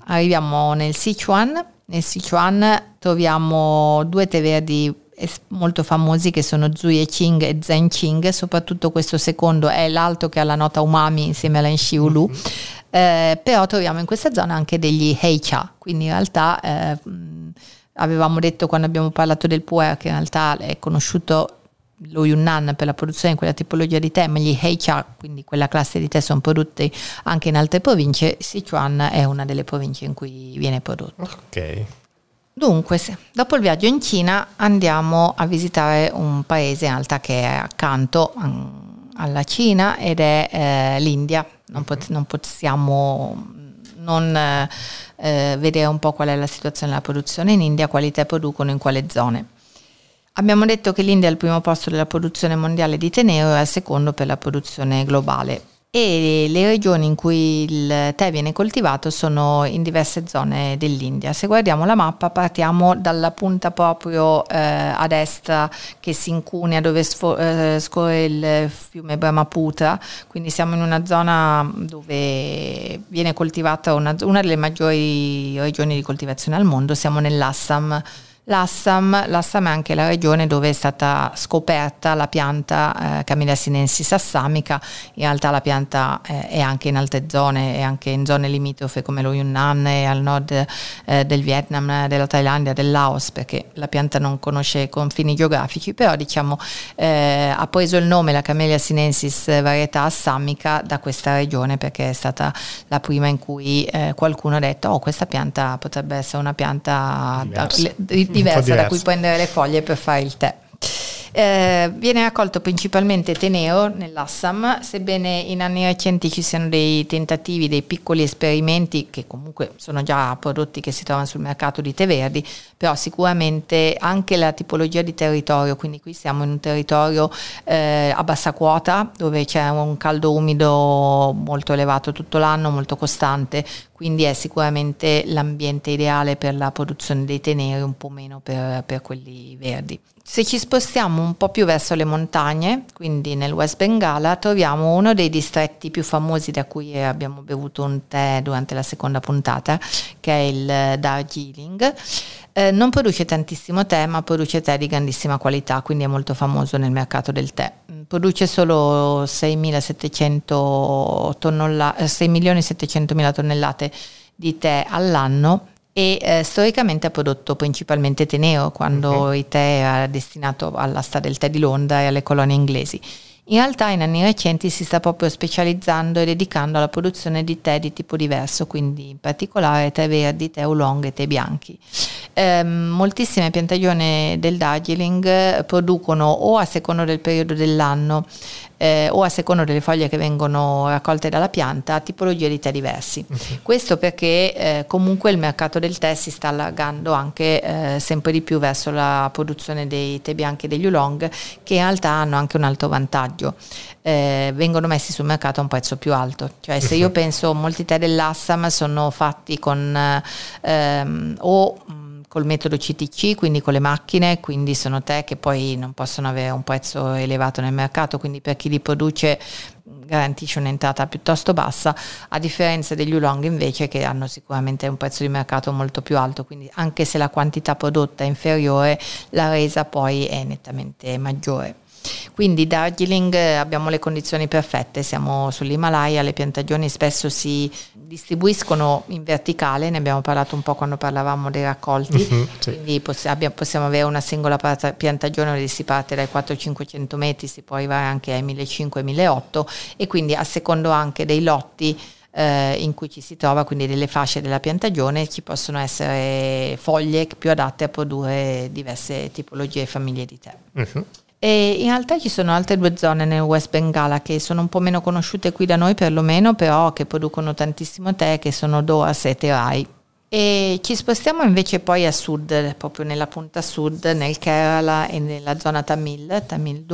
Arriviamo nel Sichuan nel Sichuan troviamo due tè verdi molto famosi che sono Zui Qing e Zen Qing, soprattutto questo secondo è l'alto che ha la nota umami insieme alla Ulu. Mm-hmm. Eh, però troviamo in questa zona anche degli Heicha, quindi in realtà eh, avevamo detto quando abbiamo parlato del puer che in realtà è conosciuto lo Yunnan per la produzione di quella tipologia di tè, ma gli Heicha, quindi quella classe di tè, sono prodotti anche in altre province. Sichuan è una delle province in cui viene prodotto. Ok. Dunque, dopo il viaggio in Cina andiamo a visitare un paese in realtà che è accanto alla Cina ed è eh, l'India. Non, pot- non, possiamo non eh, vedere un po' qual è la situazione della produzione in India, quali tè producono in quale zone. Abbiamo detto che l'India è al primo posto della produzione mondiale di tenero e al secondo per la produzione globale. E le regioni in cui il tè viene coltivato sono in diverse zone dell'India. Se guardiamo la mappa partiamo dalla punta proprio eh, a destra che si incunia dove sfo- eh, scorre il fiume Brahmaputra, quindi siamo in una zona dove viene coltivata una, una delle maggiori regioni di coltivazione al mondo, siamo nell'Assam L'Assam, l'Assam è anche la regione dove è stata scoperta la pianta eh, Camellia sinensis assamica, in realtà la pianta eh, è anche in altre zone, è anche in zone limitrofe come lo Yunnan e al nord eh, del Vietnam, della Thailandia, del Laos, perché la pianta non conosce confini geografici, però diciamo eh, ha preso il nome la Camellia sinensis varietà assamica da questa regione perché è stata la prima in cui eh, qualcuno ha detto oh questa pianta potrebbe essere una pianta da, diversa da cui prendere le foglie per fare il tè. Eh, viene raccolto principalmente teneo nell'Assam, sebbene in anni recenti ci siano dei tentativi, dei piccoli esperimenti che comunque sono già prodotti che si trovano sul mercato di tè verdi, però sicuramente anche la tipologia di territorio, quindi qui siamo in un territorio eh, a bassa quota dove c'è un caldo umido molto elevato tutto l'anno, molto costante, quindi è sicuramente l'ambiente ideale per la produzione dei teneri, un po' meno per, per quelli verdi. Se ci spostiamo un po' più verso le montagne, quindi nel West Bengala, troviamo uno dei distretti più famosi da cui abbiamo bevuto un tè durante la seconda puntata, che è il Darjeeling. Eh, non produce tantissimo tè, ma produce tè di grandissima qualità, quindi è molto famoso nel mercato del tè. Produce solo 6.700 tonnola- 6.700.000 tonnellate di tè all'anno e eh, storicamente ha prodotto principalmente tè nero quando uh-huh. il tè era destinato all'asta del tè di Londra e alle colonie inglesi. In realtà in anni recenti si sta proprio specializzando e dedicando alla produzione di tè di tipo diverso, quindi in particolare tè verdi, tè oolong e tè bianchi. Eh, moltissime piantagioni del Darjeeling producono o a secondo del periodo dell'anno eh, o a seconda delle foglie che vengono raccolte dalla pianta, tipologie di tè diversi. Uh-huh. Questo perché eh, comunque il mercato del tè si sta allargando anche eh, sempre di più verso la produzione dei tè bianchi e degli oolong, che in realtà hanno anche un alto vantaggio. Eh, vengono messi sul mercato a un prezzo più alto. Cioè se io penso molti tè dell'Assam sono fatti con ehm, o col metodo CTC, quindi con le macchine, quindi sono tè che poi non possono avere un prezzo elevato nel mercato, quindi per chi li produce garantisce un'entrata piuttosto bassa, a differenza degli Oolong invece che hanno sicuramente un prezzo di mercato molto più alto, quindi anche se la quantità prodotta è inferiore, la resa poi è nettamente maggiore. Quindi Darjeeling eh, abbiamo le condizioni perfette, siamo sull'Himalaya, le piantagioni spesso si distribuiscono in verticale, ne abbiamo parlato un po' quando parlavamo dei raccolti, uh-huh, sì. quindi possiamo avere una singola piantagione dove si parte dai 400-500 metri, si può arrivare anche ai 1500-1800 e quindi a secondo anche dei lotti eh, in cui ci si trova, quindi delle fasce della piantagione, ci possono essere foglie più adatte a produrre diverse tipologie e famiglie di tè. Uh-huh. E in realtà ci sono altre due zone nel West Bengala che sono un po' meno conosciute qui da noi perlomeno, però che producono tantissimo tè, che sono Doas e Terai. E ci spostiamo invece poi a sud, proprio nella punta sud, nel Kerala e nella zona Tamil, Tamil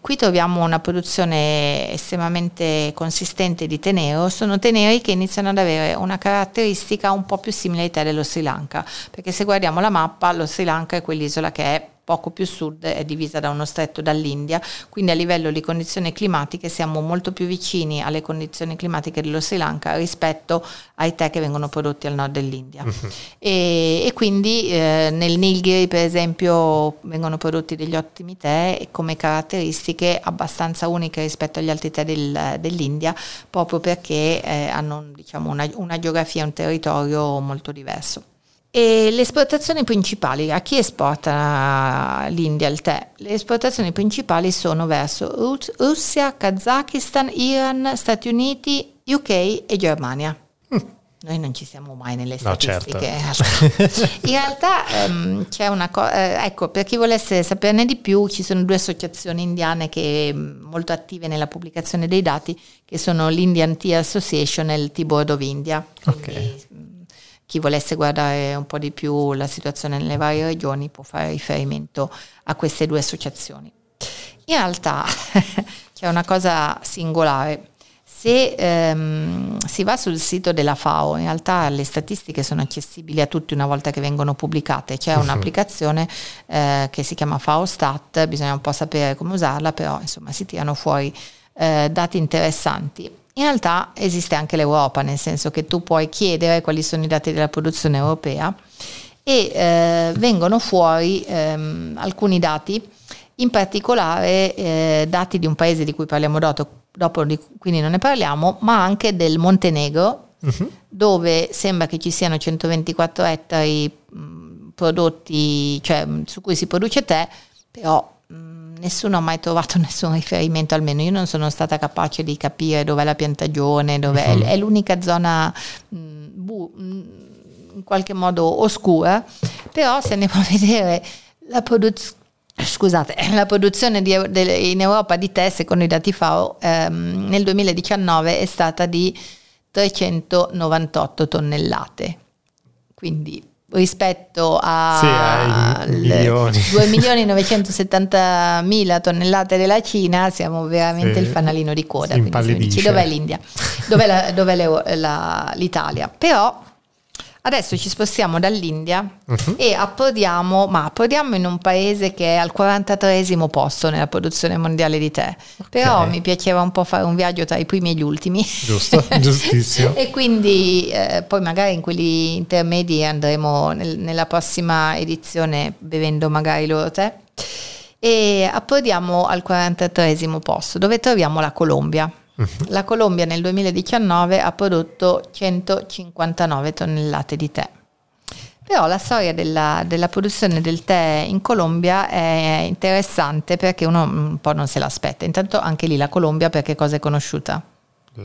Qui troviamo una produzione estremamente consistente di tenero. Sono teneri che iniziano ad avere una caratteristica un po' più simile ai tè dello Sri Lanka, perché se guardiamo la mappa, lo Sri Lanka è quell'isola che è poco più sud è divisa da uno stretto dall'India, quindi a livello di condizioni climatiche siamo molto più vicini alle condizioni climatiche dello Sri Lanka rispetto ai tè che vengono prodotti al nord dell'India. Uh-huh. E, e, quindi eh, nel Nilgiri per esempio vengono prodotti degli ottimi tè come caratteristiche abbastanza uniche rispetto agli altri tè del, dell'India, proprio perché eh, hanno diciamo, una, una geografia, un territorio molto diverso. E le esportazioni principali, a chi esporta l'India il tè? Le esportazioni principali sono verso Russia, Kazakistan, Iran, Stati Uniti, UK e Germania. Mm. Noi non ci siamo mai nelle statistiche. No, certo. In realtà um, c'è una cosa, eh, ecco, per chi volesse saperne di più, ci sono due associazioni indiane che mm, molto attive nella pubblicazione dei dati, che sono l'Indian Tea Association e il Tea Board of India. Quindi, okay chi volesse guardare un po' di più la situazione nelle varie regioni può fare riferimento a queste due associazioni. In realtà c'è una cosa singolare. Se ehm, si va sul sito della FAO, in realtà le statistiche sono accessibili a tutti una volta che vengono pubblicate. C'è uh-huh. un'applicazione eh, che si chiama FAO Stat, bisogna un po' sapere come usarla, però insomma si tirano fuori eh, dati interessanti in realtà esiste anche l'Europa, nel senso che tu puoi chiedere quali sono i dati della produzione europea e eh, vengono fuori ehm, alcuni dati, in particolare eh, dati di un paese di cui parliamo dopo, dopo di, quindi non ne parliamo, ma anche del Montenegro, uh-huh. dove sembra che ci siano 124 ettari mh, prodotti, cioè su cui si produce tè, però nessuno ha mai trovato nessun riferimento, almeno io non sono stata capace di capire dov'è la piantagione, dov'è, uh-huh. è l'unica zona mh, bu, mh, in qualche modo oscura, però se andiamo a vedere la produzione Scusate, la produzione di, de, in Europa di tè, secondo i dati FAO, ehm, nel 2019 è stata di 398 tonnellate. Quindi rispetto a sì, 2 milioni. 970 mila tonnellate della Cina siamo veramente sì, il fanalino di coda quindi dici dov'è l'India? Dov'è, la, dov'è la, l'Italia? Però Adesso ci spostiamo dall'India uh-huh. e approdiamo, ma approdiamo in un paese che è al 43 posto nella produzione mondiale di tè. Okay. Però mi piaceva un po' fare un viaggio tra i primi e gli ultimi. Giusto, giustissimo. e quindi eh, poi magari in quelli intermedi andremo nel, nella prossima edizione bevendo magari il loro tè. E approdiamo al 43 posto dove troviamo la Colombia. Mhm. La Colombia nel 2019 ha prodotto 159 tonnellate di tè. Però la storia della, della, produzione del tè in Colombia è interessante perché uno un po' non se l'aspetta. Intanto anche lì la Colombia perché cosa è conosciuta?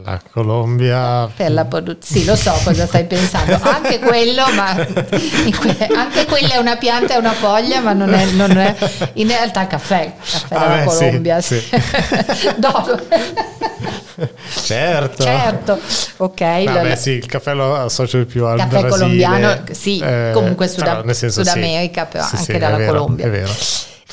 La Colombia. Per la produzione. Sì, lo so cosa stai pensando. Anche quello, ma que- anche quella è una pianta e una foglia, ma non è, non è in realtà caffè, caffè ah della beh, Colombia. Sì, sì. certo. Certo, ok. No, beh, sì, il caffè lo associo di più al caffè Brasile. colombiano, sì, eh, comunque Sud, senso, Sud America, però sì, anche sì, dalla è vero, Colombia. È vero.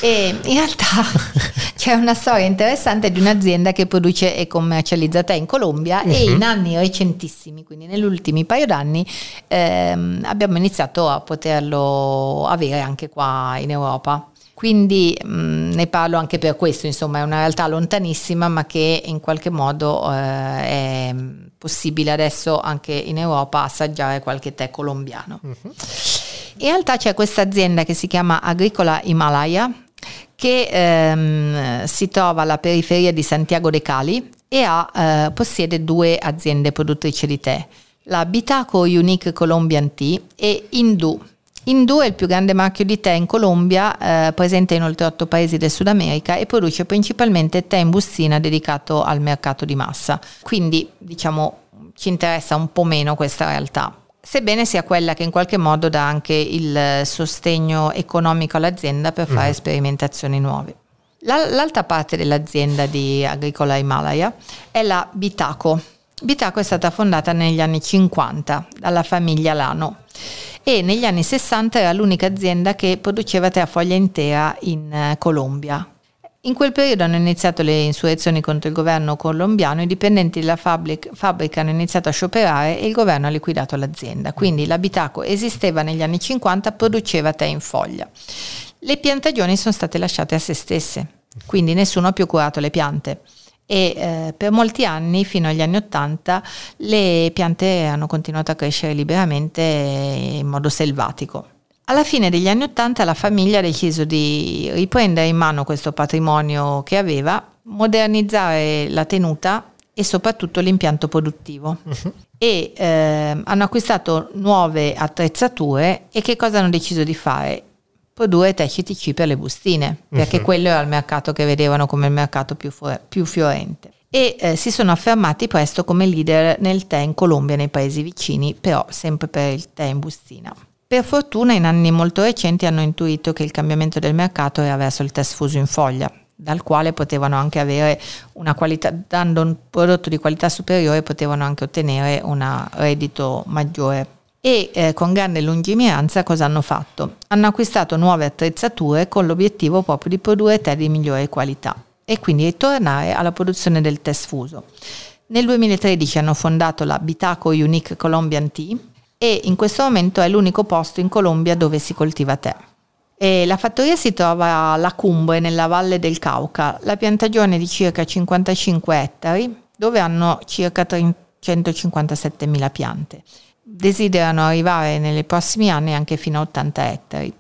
E in realtà c'è una storia interessante di un'azienda che produce e commercializza tè in Colombia uh-huh. e in anni recentissimi, quindi negli ultimi paio d'anni, ehm, abbiamo iniziato a poterlo avere anche qua in Europa. Quindi mh, ne parlo anche per questo, insomma è una realtà lontanissima ma che in qualche modo eh, è possibile adesso anche in Europa assaggiare qualche tè colombiano. Uh-huh. In realtà c'è questa azienda che si chiama Agricola Himalaya che ehm, si trova alla periferia di Santiago de Cali e ha, eh, possiede due aziende produttrici di tè, la Bitaco Unique Colombian Tea e Indu è il più grande marchio di tè in Colombia, eh, presente in oltre 8 paesi del Sud America e produce principalmente tè in bustina dedicato al mercato di massa. Quindi, diciamo, ci interessa un po' meno questa realtà. Sebbene sia quella che in qualche modo dà anche il sostegno economico all'azienda per fare mm. sperimentazioni nuove. l'altra parte dell'azienda di Agricola Himalaya è la Bitaco. Bitaco è stata fondata negli anni 50 dalla famiglia Lano e negli anni 60 era l'unica azienda che produceva tè a foglia intera in eh, Colombia. In quel periodo hanno iniziato le insurrezioni contro il governo colombiano, i dipendenti della fabbrica, fabbrica hanno iniziato a scioperare e il governo ha liquidato l'azienda. Quindi l'abitaco esisteva negli anni 50, produceva tè in foglia. Le piantagioni sono state lasciate a se stesse, quindi nessuno ha più curato le piante e eh, per molti anni, fino agli anni Ottanta, le piante hanno continuato a crescere liberamente in modo selvatico. Alla fine degli anni Ottanta la famiglia ha deciso di riprendere in mano questo patrimonio che aveva, modernizzare la tenuta e soprattutto l'impianto produttivo. Uh-huh. E eh, hanno acquistato nuove attrezzature e che cosa hanno deciso di fare? Produrre tè CTC per le bustine, perché uh-huh. quello era il mercato che vedevano come il mercato più, fu- più fiorente. E eh, si sono affermati presto come leader nel tè in Colombia e nei paesi vicini, però sempre per il tè in bustina. Per fortuna in anni molto recenti hanno intuito che il cambiamento del mercato era verso il tè sfuso in foglia, dal quale potevano anche avere una qualità, dando un prodotto di qualità superiore, potevano anche ottenere un reddito maggiore e eh, con grande lungimiranza cosa hanno fatto? Hanno acquistato nuove attrezzature con l'obiettivo proprio di produrre tè di migliore qualità e quindi ritornare alla produzione del tè sfuso. Nel 2013 hanno fondato la Bitaco Unique Colombian Tea e in questo momento è l'unico posto in Colombia dove si coltiva tè. E la fattoria si trova a La Cumbre, nella valle del Cauca, la piantagione di circa 55 ettari, dove hanno circa 157.000 piante desiderano arrivare nei prossimi anni anche fino a 80 ettari.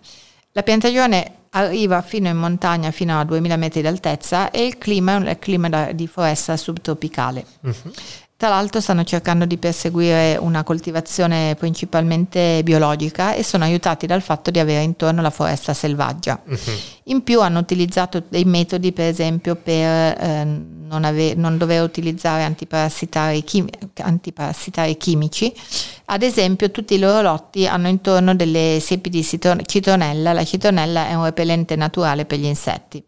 La piantagione arriva fino in montagna, fino a 2000 metri d'altezza e il clima è un clima di foresta subtropicale. Uh-huh. Tra l'altro stanno cercando di perseguire una coltivazione principalmente biologica e sono aiutati dal fatto di avere intorno la foresta selvaggia. Uh-huh. In più hanno utilizzato dei metodi per esempio per eh, non, ave- non, dover utilizzare antiparassitari, chim- antiparassitari, chimici. Ad esempio tutti i loro lotti hanno intorno delle siepi di citronella. La citronella è un repellente naturale per gli insetti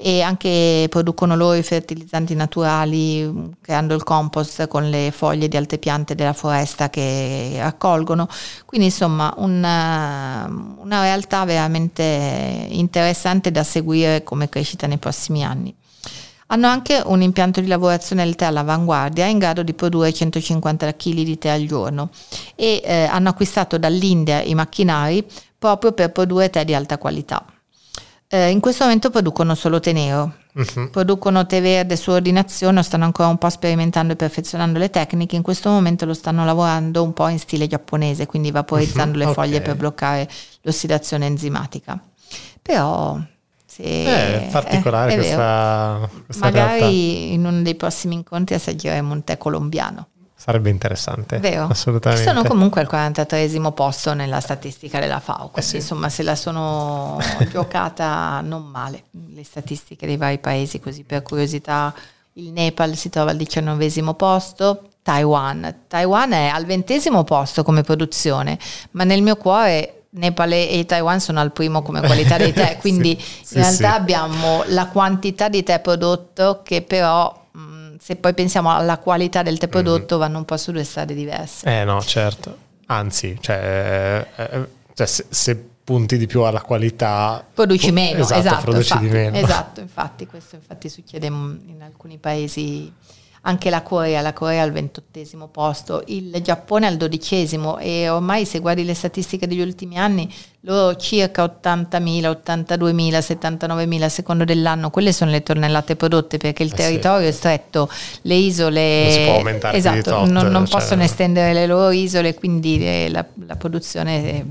e anche producono loro i fertilizzanti naturali creando il compost con le foglie di altre piante della foresta che raccolgono. Quindi insomma una, una realtà veramente interessante da seguire come crescita nei prossimi anni. Hanno anche un impianto di lavorazione del tè all'avanguardia in grado di produrre 150 kg di tè al giorno e eh, hanno acquistato dall'India i macchinari proprio per produrre tè di alta qualità. Eh, in questo momento producono solo tè nero, uh-huh. producono tè verde su ordinazione, stanno ancora un po' sperimentando e perfezionando le tecniche, in questo momento lo stanno lavorando un po' in stile giapponese, quindi vaporizzando uh-huh. le foglie okay. per bloccare l'ossidazione enzimatica. Però sì, eh, è particolare è, è questa, questa, Magari realtà. in uno dei prossimi incontri assaggeremo un tè colombiano. Sarebbe interessante. Vero. Assolutamente. Sono comunque al 43 posto nella statistica della FAO, quindi Eh sì. insomma se la sono giocata non male. Le statistiche dei vari paesi, così per curiosità, il Nepal si trova al 19 posto, Taiwan. Taiwan è al 20 posto come produzione, ma nel mio cuore Nepal e Taiwan sono al primo come qualità dei tè, quindi Sì, in sì, realtà abbiamo la quantità di tè prodotto che però se poi pensiamo alla qualità del tè prodotto vanno un po' su due strade diverse. Eh no, certo. Anzi, cioè, eh, eh, cioè, se, se punti di più alla qualità... Produci meno, esatto, esatto, produci infatti, di meno. esatto, infatti questo infatti succede in alcuni paesi, anche la Corea, la Corea al ventottesimo posto, il Giappone al dodicesimo e ormai se guardi le statistiche degli ultimi anni, loro circa 80.000, 82.000, 79.000 a secondo dell'anno, quelle sono le tonnellate prodotte perché il Eh sì. territorio è stretto, le isole... Non si può esatto, tot, non, non cioè- possono estendere le loro isole, quindi eh, la, la produzione... eh,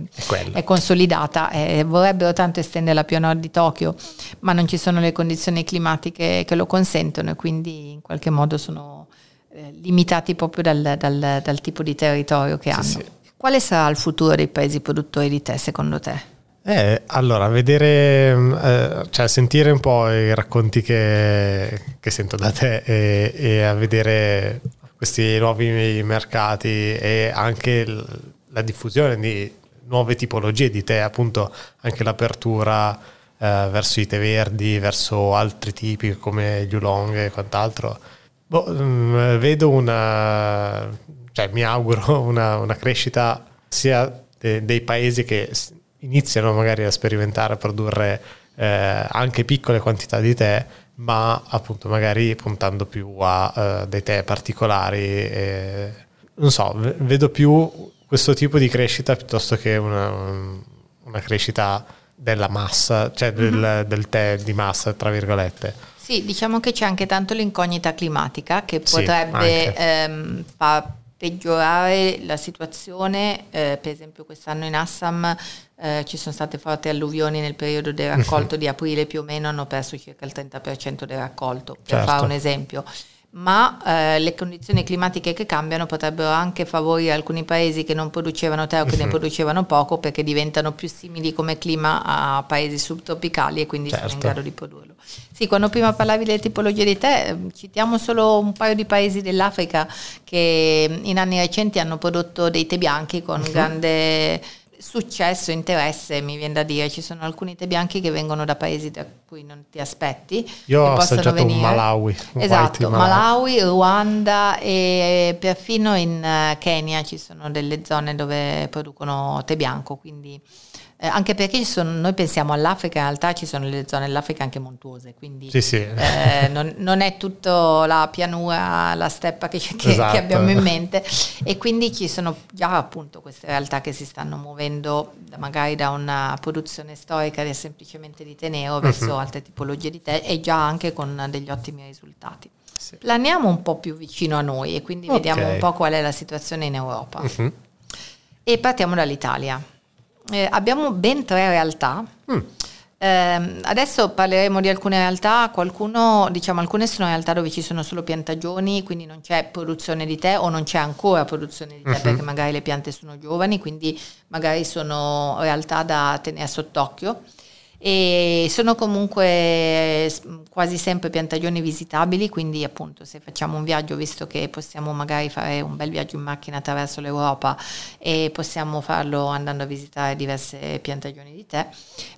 È è consolidata e vorrebbero tanto estenderla più a nord di Tokyo, ma non ci sono le condizioni climatiche che lo consentono e quindi in qualche modo sono eh, limitati proprio dal, dal- dal tipo di territorio che hanno. sì. Quale sarà il futuro dei paesi produttori di tè secondo te? Eh, allora, vedere, mh, eh, cioè sentire un po' i racconti che, che sento da te e, e a vedere questi nuovi mercati e anche l- la diffusione di nuove tipologie di tè, appunto anche l'apertura eh, verso i tè verdi, verso altri tipi come gli oolong e quant'altro. Boh, mh, vedo una, cioè mi auguro una, una crescita sia de- dei paesi che iniziano magari a sperimentare, a produrre eh, anche piccole quantità di tè, ma appunto magari puntando più a eh, dei tè particolari. e- non so, vedo più questo tipo di crescita piuttosto che una, una crescita della massa, cioè del, del tè di massa, tra virgolette. Sì, diciamo che c'è anche tanto l'incognita climatica che Sì, potrebbe anche. ehm, far peggiorare la situazione. Eh, per esempio quest'anno in Assam eh, ci sono state forti alluvioni nel periodo del raccolto di aprile più o meno, hanno perso circa il 30% del raccolto, per Certo. fare un esempio. Ma eh, le condizioni climatiche che cambiano potrebbero anche favorire alcuni paesi che non producevano tè o che ne producevano poco perché diventano più simili come clima a paesi subtropicali e quindi sono in Certo. grado di produrlo. Sì, quando prima parlavi delle tipologie di tè, ehm, citiamo solo un paio di paesi dell'Africa che in anni recenti hanno prodotto dei tè bianchi con Mhm. grande successo, interesse, mi viene da dire. Ci sono alcuni tè bianchi che vengono da paesi da cui non ti aspetti. Io ho assaggiato un venire. Malawi. Esatto, white Malawi, Ruanda e perfino in eh, Kenya ci sono delle zone dove producono tè bianco, quindi eh, anche perché ci sono- noi pensiamo all'Africa, in realtà ci sono le zone dell'Africa anche montuose, quindi Sì, sì. eh, non, non è tutto la pianura, la steppa che, che- che Esatto. abbiamo in mente e quindi ci sono già appunto queste realtà che si stanno muovendo magari da una produzione storica di- semplicemente di tè nero verso Mhm. altre tipologie di tè e già anche con degli ottimi risultati. Sì. Planiamo un po' più vicino a noi e quindi Ok. vediamo un po' qual è la situazione in Europa. Mhm. E partiamo dall'Italia. Eh, abbiamo ben tre realtà. Mm. Ehm, adesso parleremo di alcune realtà, qualcuno, diciamo, alcune sono realtà dove ci sono solo piantagioni, quindi non c'è produzione di tè o non c'è ancora produzione di tè Mhm. perché magari le piante sono giovani, quindi magari sono realtà da tenere sott'occhio. E sono comunque eh, quasi sempre piantagioni visitabili, quindi appunto se facciamo un viaggio, visto che possiamo magari fare un bel viaggio in macchina attraverso l'Europa e possiamo farlo andando a visitare diverse piantagioni di tè,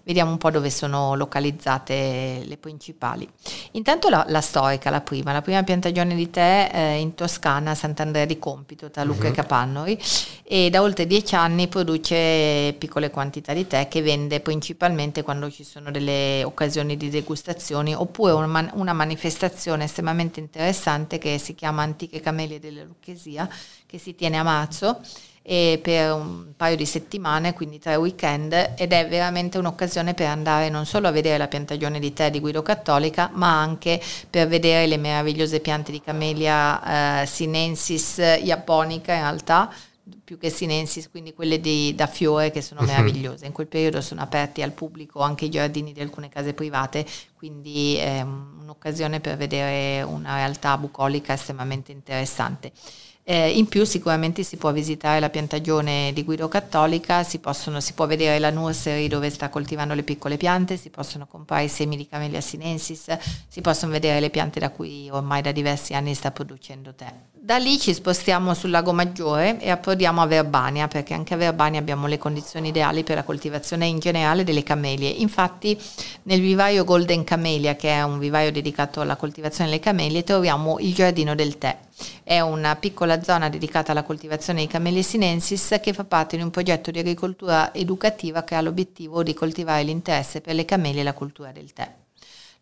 vediamo un po' dove sono localizzate le principali. Intanto la, la storica, la prima, la prima piantagione di tè eh, in Toscana, Sant'Andrea di Compito, tra Lucca e Capannori, e da oltre dieci anni produce piccole quantità di tè che vende principalmente quando ci sono delle occasioni di degustazioni oppure una, una manifestazione estremamente interessante che si chiama Antiche Camelie della Lucchesia che si tiene a marzo e per un paio di settimane, quindi tre weekend, ed è veramente un'occasione per andare non solo a vedere la piantagione di tè di Guido Cattolica, ma anche per vedere le meravigliose piante di Camellia eh, sinensis japonica in realtà, più che sinensis, quindi quelle di, da fiore che sono mhm. meravigliose. In quel periodo sono aperti al pubblico anche i giardini di alcune case private, quindi è un'occasione per vedere una realtà bucolica estremamente interessante. Eh, in più sicuramente si può visitare la piantagione di Guido Cattolica, si, possono, si, può vedere la nursery dove sta coltivando le piccole piante, si possono comprare i semi di Camellia sinensis, si possono vedere le piante da cui ormai da diversi anni sta producendo tè. Da lì ci spostiamo sul lago Maggiore e approdiamo a Verbania, perché anche a Verbania abbiamo le condizioni ideali per la coltivazione in generale delle camelie. Infatti nel vivaio Golden Camellia, che è un vivaio dedicato alla coltivazione delle camelie, troviamo il giardino del tè. È una piccola zona dedicata alla coltivazione dei camelli sinensis che fa parte di un progetto di agricoltura educativa che ha l'obiettivo di coltivare l'interesse per le camelie e la cultura del tè.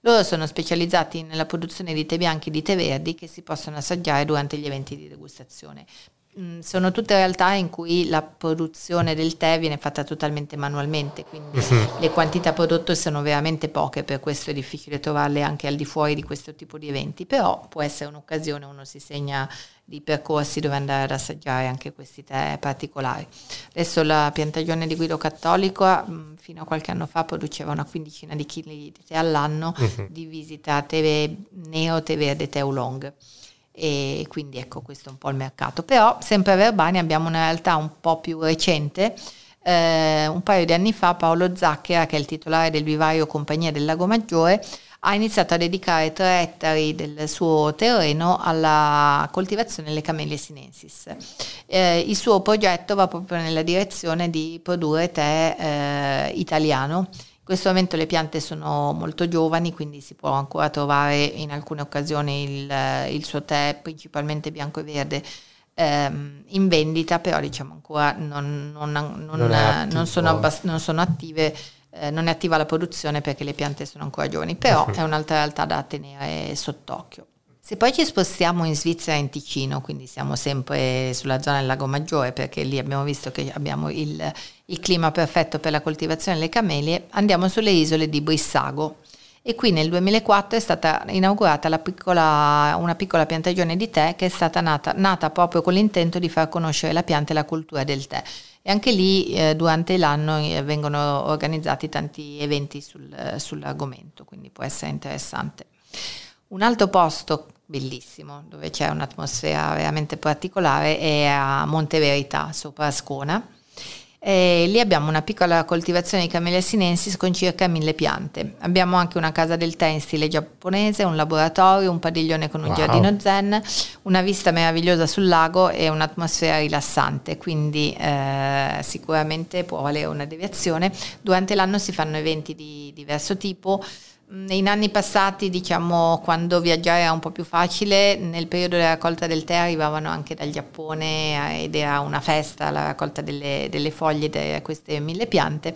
Loro sono specializzati nella produzione di tè bianchi e di tè verdi che si possono assaggiare durante gli eventi di degustazione. Mm, sono tutte realtà in cui la produzione del tè viene fatta totalmente manualmente, quindi uh-huh. le quantità prodotte sono veramente poche, per questo è difficile trovarle anche al di fuori di questo tipo di eventi, però può essere un'occasione, uno si segna di percorsi dove andare ad assaggiare anche questi tè particolari. Adesso la piantagione di Guido Cattolico mm, fino a qualche anno fa produceva una quindicina di chili di tè all'anno, uh-huh. divisi tra tè nero, tè verde, tè oolong e quindi ecco questo è un po' il mercato. Però sempre a Verbani abbiamo una realtà un po' più recente, eh, un paio di anni fa Paolo Zacchera, che è il titolare del vivaio Compagnia del Lago Maggiore, ha iniziato a dedicare tre ettari del suo terreno alla coltivazione delle camellie sinensis. Eh, il suo progetto va proprio nella direzione di produrre tè eh, italiano in questo momento le piante sono molto giovani, quindi si può ancora trovare in alcune occasioni il, il suo tè, principalmente bianco e verde, ehm, in vendita, però diciamo ancora non, non, non, non sono, abbast- sono, attive, eh, non è attiva la produzione perché le piante sono ancora giovani, però è un'altra realtà da tenere sott'occhio. Se poi ci spostiamo in Svizzera in Ticino, quindi siamo sempre sulla zona del Lago Maggiore, perché lì abbiamo visto che abbiamo il, il clima perfetto per la coltivazione delle camelie, andiamo sulle isole di Brissago. E qui nel 2004 è stata inaugurata piccola, una piccola piantagione di tè che è stata nata, nata, proprio con l'intento di far conoscere la pianta e la cultura del tè. E anche lì eh, durante l'anno eh, vengono organizzati tanti eventi sul, sull'argomento, quindi può essere interessante. Un altro posto bellissimo, dove c'è un'atmosfera veramente particolare, è a Monte Verità, sopra Ascona. E lì abbiamo una piccola coltivazione di Camellia sinensis con circa mille piante. Abbiamo anche una casa del tè in stile giapponese, un laboratorio, un padiglione con un wow. giardino zen, una vista meravigliosa sul lago e un'atmosfera rilassante, quindi eh, sicuramente può valere una deviazione. Durante l'anno si fanno eventi di diverso tipo, in anni passati, diciamo, quando viaggiare era un po' più facile, nel periodo della raccolta del tè arrivavano anche dal Giappone eh, ed era una festa la raccolta delle, delle foglie di queste mille piante.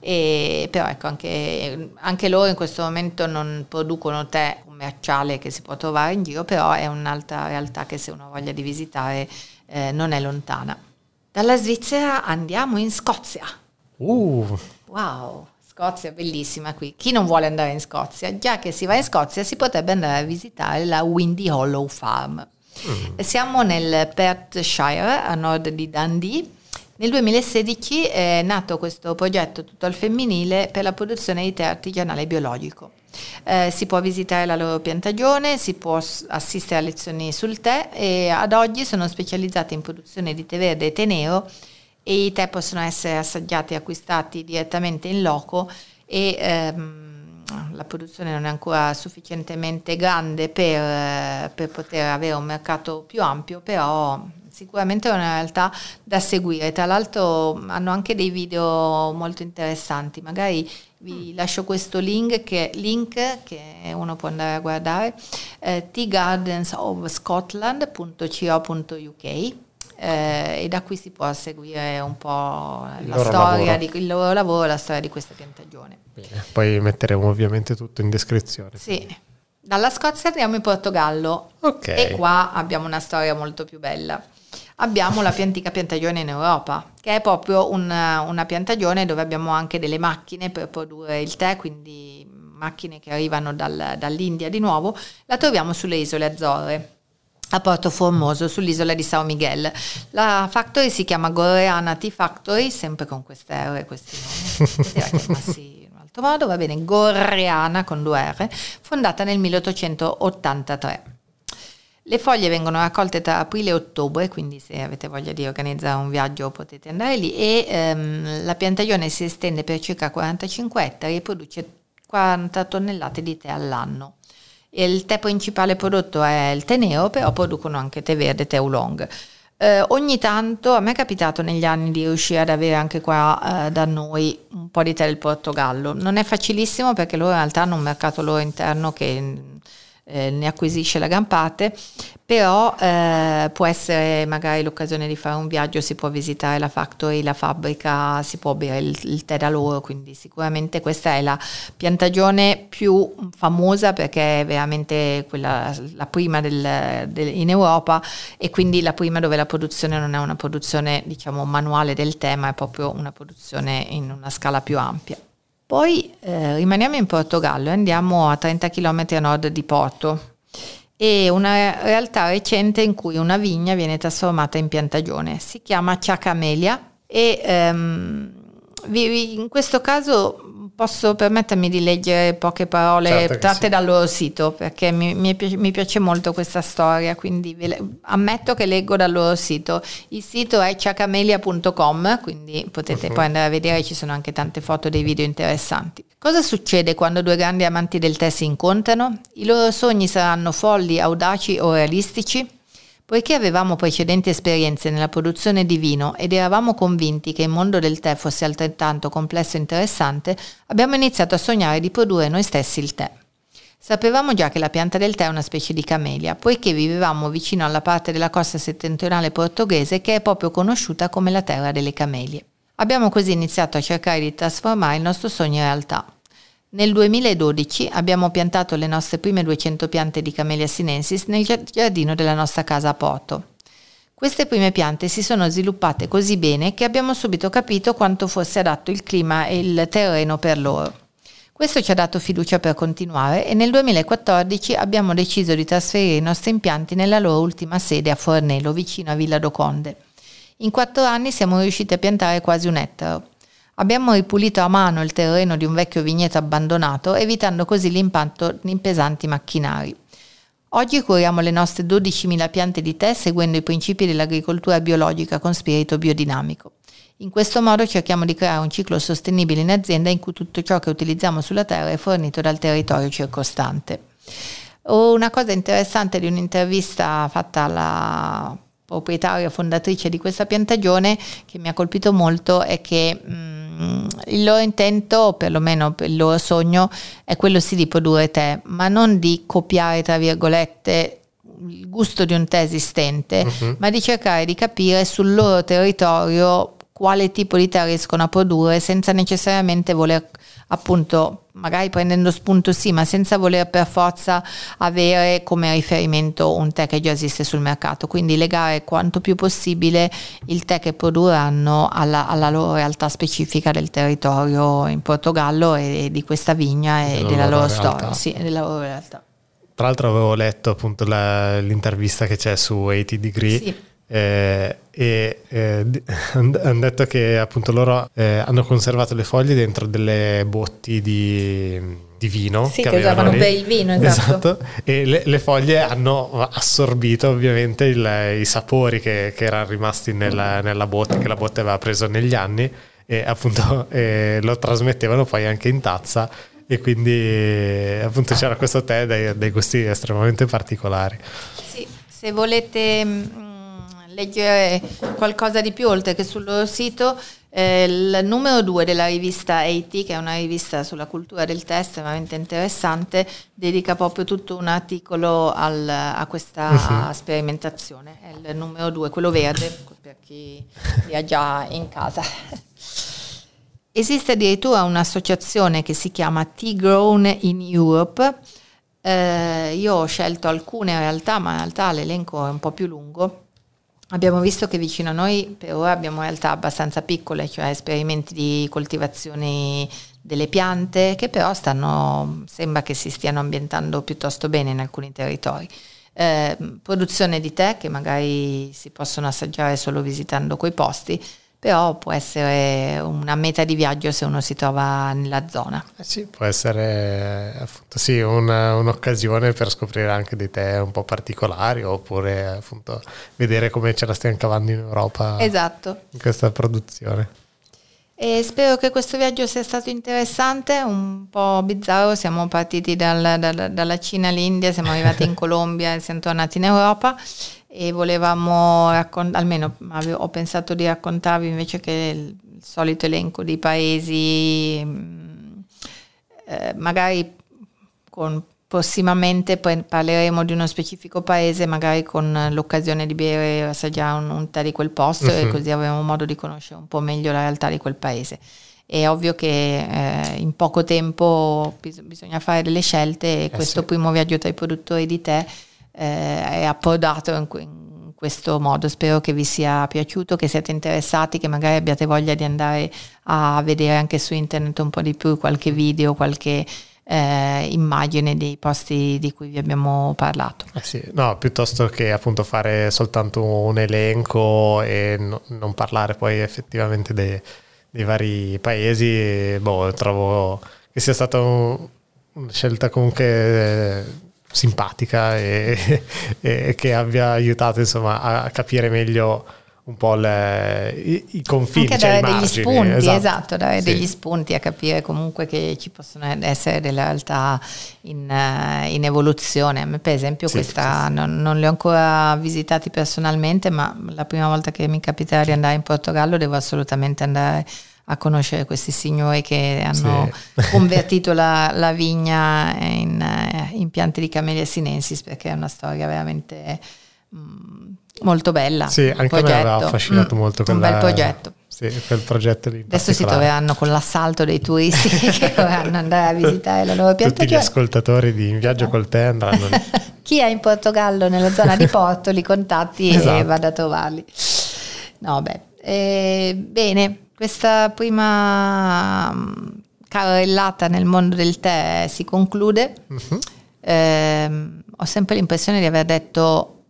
E, però ecco, anche, anche, loro in questo momento non producono tè commerciale che si può trovare in giro, però è un'altra realtà che se uno ha voglia di visitare eh, non è lontana. Dalla Svizzera andiamo in Scozia. Uh. Wow! Scozia bellissima qui. Chi non vuole andare in Scozia? Già che si va in Scozia si potrebbe andare a visitare la Windy Hollow Farm. Mm. Siamo nel Perthshire, a nord di Dundee. Nel 2016 è nato questo progetto tutto al femminile per la produzione di tè artigianale biologico. Eh, si può visitare la loro piantagione, si può assistere a lezioni sul tè e ad oggi sono specializzate in produzione di tè verde e tè nero e i tè possono essere assaggiati e acquistati direttamente in loco e ehm, la produzione non è ancora sufficientemente grande per, per, poter avere un mercato più ampio, però sicuramente è una realtà da seguire. Tra l'altro hanno anche dei video molto interessanti, magari vi mm. lascio questo link che, link che uno può andare a guardare, eh, teagardensofscotland.co.uk eh, e da qui si può seguire un po' la storia, di, il loro lavoro, la storia di questa piantagione. Bene, poi metteremo ovviamente tutto in descrizione. Sì. Dalla Scozia andiamo in Portogallo okay. e qua abbiamo una storia molto più bella. Abbiamo la più antica piantagione in Europa, che è proprio una, una piantagione dove abbiamo anche delle macchine per produrre il tè, quindi macchine che arrivano dal, dall'India di nuovo. La troviamo sulle isole Azzorre a Porto Formoso sull'isola di Sao Miguel. La factory si chiama Goreana Tea Factory, sempre con queste R e questi nomi. In un altro modo, va bene, Goreana con due R, fondata nel 1883. Le foglie vengono raccolte tra aprile e ottobre, quindi se avete voglia di organizzare un viaggio potete andare lì e ehm, la piantagione si estende per circa 45 ettari e produce 40 tonnellate di tè all'anno. Il tè principale prodotto è il tè nero, però producono anche tè verde, tè oolong. Eh, ogni tanto a me è capitato negli anni di riuscire ad avere anche qua eh, da noi un po' di tè del Portogallo. Non è facilissimo perché loro in realtà hanno un mercato loro interno che eh, ne acquisisce la gran parte, però eh, può essere magari l'occasione di fare un viaggio, si può visitare la factory, la fabbrica, si può bere il, il tè da loro, quindi sicuramente questa è la piantagione più famosa perché è veramente quella, la prima del, del, in Europa e quindi la prima dove la produzione non è una produzione diciamo manuale del tè, ma è proprio una produzione in una scala più ampia. Poi eh, rimaniamo in Portogallo e andiamo a 30 km a nord di Porto e una realtà recente in cui una vigna viene trasformata in piantagione. Si chiama Ciacamelia e ehm, in questo caso posso permettermi di leggere poche parole certo tratte sì. dal loro sito perché mi, mi, piace, mi, piace molto questa storia, quindi ammetto che leggo dal loro sito. Il sito è ciacamelia.com, quindi potete uh-huh. poi andare a vedere, ci sono anche tante foto dei video interessanti. Cosa succede quando due grandi amanti del tè si incontrano? I loro sogni saranno folli, audaci o realistici? Poiché avevamo precedenti esperienze nella produzione di vino ed eravamo convinti che il mondo del tè fosse altrettanto complesso e interessante, abbiamo iniziato a sognare di produrre noi stessi il tè. Sapevamo già che la pianta del tè è una specie di camelia, poiché vivevamo vicino alla parte della costa settentrionale portoghese che è proprio conosciuta come la terra delle camelie. Abbiamo così iniziato a cercare di trasformare il nostro sogno in realtà. Nel 2012 abbiamo piantato le nostre prime 200 piante di Camellia sinensis nel giardino della nostra casa a Porto. Queste prime piante si sono sviluppate così bene che abbiamo subito capito quanto fosse adatto il clima e il terreno per loro. Questo ci ha dato fiducia per continuare e nel 2014 abbiamo deciso di trasferire i nostri impianti nella loro ultima sede a Fornello, vicino a Villa do Conde. In quattro anni siamo riusciti a piantare quasi un ettaro. Abbiamo ripulito a mano il terreno di un vecchio vigneto abbandonato, evitando così l'impatto di pesanti macchinari. Oggi curiamo le nostre 12.000 piante di tè seguendo i principi dell'agricoltura biologica con spirito biodinamico. In questo modo cerchiamo di creare un ciclo sostenibile in azienda in cui tutto ciò che utilizziamo sulla terra è fornito dal territorio circostante. Una cosa interessante di un'intervista fatta alla proprietaria fondatrice di questa piantagione che mi ha colpito molto è che mh, mm, il loro intento, o perlomeno il loro sogno, è quello sì di produrre tè, ma non di copiare, tra virgolette, il gusto di un tè esistente, uh-huh. ma di cercare di capire sul loro territorio quale tipo di tè riescono a produrre senza necessariamente voler appunto magari prendendo spunto sì, ma senza voler per forza avere come riferimento un tè che già esiste sul mercato, quindi legare quanto più possibile il tè che produrranno alla, alla loro realtà specifica del territorio in Portogallo e, e di questa vigna e, della, loro, loro storia, sì, della loro realtà. Tra l'altro avevo letto appunto la, l'intervista che c'è su 80 Degree. Sì eh, e eh, hanno detto che appunto loro eh, hanno conservato le foglie dentro delle botti di, di vino sì, che, che usavano per il vino esatto, esatto. e le, le, foglie hanno assorbito ovviamente il, i sapori che, che erano rimasti nella, nella, botte che la botte aveva preso negli anni e appunto eh, lo trasmettevano poi anche in tazza e quindi appunto c'era questo tè dai, dai gusti estremamente particolari. Sì se volete mm, leggere qualcosa di più oltre che sul loro sito, eh, il numero 2 della rivista 80, che è una rivista sulla cultura del test estremamente interessante, dedica proprio tutto un articolo al, a questa uh-huh. sperimentazione. È il numero 2, quello verde, per chi li ha già in casa. Esiste addirittura un'associazione che si chiama Tea Grown in Europe. Eh, io ho scelto alcune in realtà, ma in realtà l'elenco è un po' più lungo Abbiamo visto che vicino a noi per ora abbiamo realtà abbastanza piccole, cioè esperimenti di coltivazione delle piante che però stanno, sembra che si stiano ambientando piuttosto bene in alcuni territori. eh, produzione di tè che magari si possono assaggiare solo visitando quei posti, però può essere una meta di viaggio se uno si trova nella zona. Eh sì, può essere appunto, sì, una, un'occasione per scoprire anche dei tè un po' particolari oppure appunto vedere come ce la stiamo cavando in Europa esatto. in questa produzione. E spero che questo viaggio sia stato interessante, un po' bizzarro, siamo partiti dal, dal, dalla Cina all'India, siamo arrivati in Colombia e siamo tornati in Europa e volevamo raccontare, almeno avevo, ho pensato di raccontarvi invece che il, il solito elenco di paesi, mm, eh, magari con prossimamente poi parleremo di uno specifico paese, magari con l'occasione di bere e assaggiare un, un tè di quel posto uh-huh. e mhm. così avremo modo di conoscere un po' meglio la realtà di quel paese. È ovvio che eh, in poco tempo bis- bisogna fare delle scelte e eh questo sì. primo viaggio tra i produttori di tè è approdato in, in questo modo. Spero che vi sia piaciuto, che siate interessati, che magari abbiate voglia di andare a vedere anche su internet un po' di più qualche video, qualche eh, immagine dei posti di cui vi abbiamo parlato. Eh sì, no, piuttosto che appunto fare soltanto un elenco e no, non parlare poi effettivamente dei, dei, vari paesi, boh, trovo che sia stata un, una scelta comunque eh, simpatica e, e, che abbia aiutato insomma a capire meglio un po' le, i, i, confini. Anche cioè dare degli spunti, esatto, esatto dare sì. degli spunti a capire comunque che ci possono essere delle realtà in, eh, in evoluzione. A me per esempio sì, questa sì, non, non, le ho ancora visitati personalmente, ma la prima volta che mi capiterà di andare in Portogallo devo assolutamente andare a conoscere questi signori che hanno convertito la, la, vigna in, eh, in piante di Camellia sinensis perché è una storia veramente... Mm, molto bella. Sì, anche progetto. me aveva affascinato mm, molto quella, un bel progetto. Sì, quel progetto lì. Adesso si troveranno con l'assalto dei turisti che vorranno andare a visitare la loro piantagione. Tutti gli ascoltatori di In Viaggio col Te andranno lì. Chi è in Portogallo, nella zona di Porto, li contatti esatto. e vada a trovarli. No, beh. Eh, bene, questa prima mm, carrellata nel mondo del tè si conclude. Uh-huh. Eh, ho sempre l'impressione di aver detto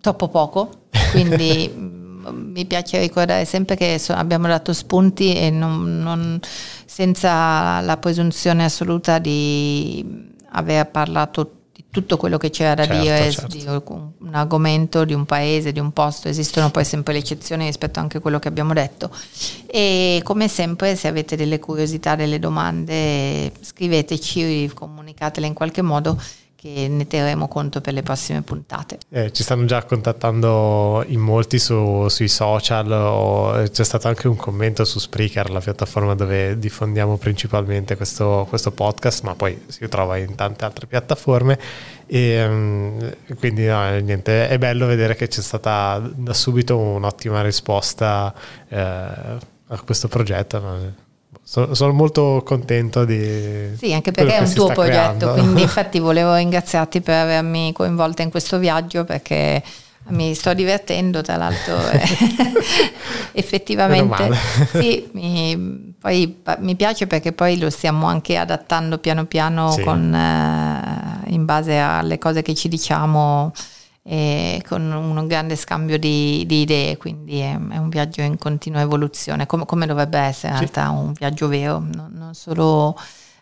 troppo poco, quindi mm, mi piace ricordare sempre che abbiamo dato spunti e non, non, senza la presunzione assoluta di aver parlato tutto quello che c'era da certo, dire certo. di un argomento, di un paese, di un posto, esistono poi sempre le eccezioni rispetto anche a quello che abbiamo detto. E come sempre se avete delle curiosità, delle domande scriveteci, comunicatele in qualche modo che ne terremo conto per le prossime puntate. Eh, ci stanno già contattando in molti su, sui social, eh, c'è stato anche un commento su Spreaker, la piattaforma dove diffondiamo principalmente questo, questo podcast, ma poi si trova in tante altre piattaforme e um, quindi no, niente, è bello vedere che c'è stata da subito un'ottima risposta eh, a questo progetto. No? sono, sono molto contento di... Sì, anche perché è un tuo progetto, creando. quindi infatti volevo ringraziarti per avermi coinvolta in questo viaggio perché mi sto divertendo tra l'altro effettivamente sì, mi, poi mi piace perché poi lo stiamo anche adattando piano piano sì. con, eh, in base alle cose che ci diciamo e con un grande scambio di, di idee, quindi è, è, un viaggio in continua evoluzione, come, come dovrebbe essere in sì. realtà un viaggio vero, non, non solo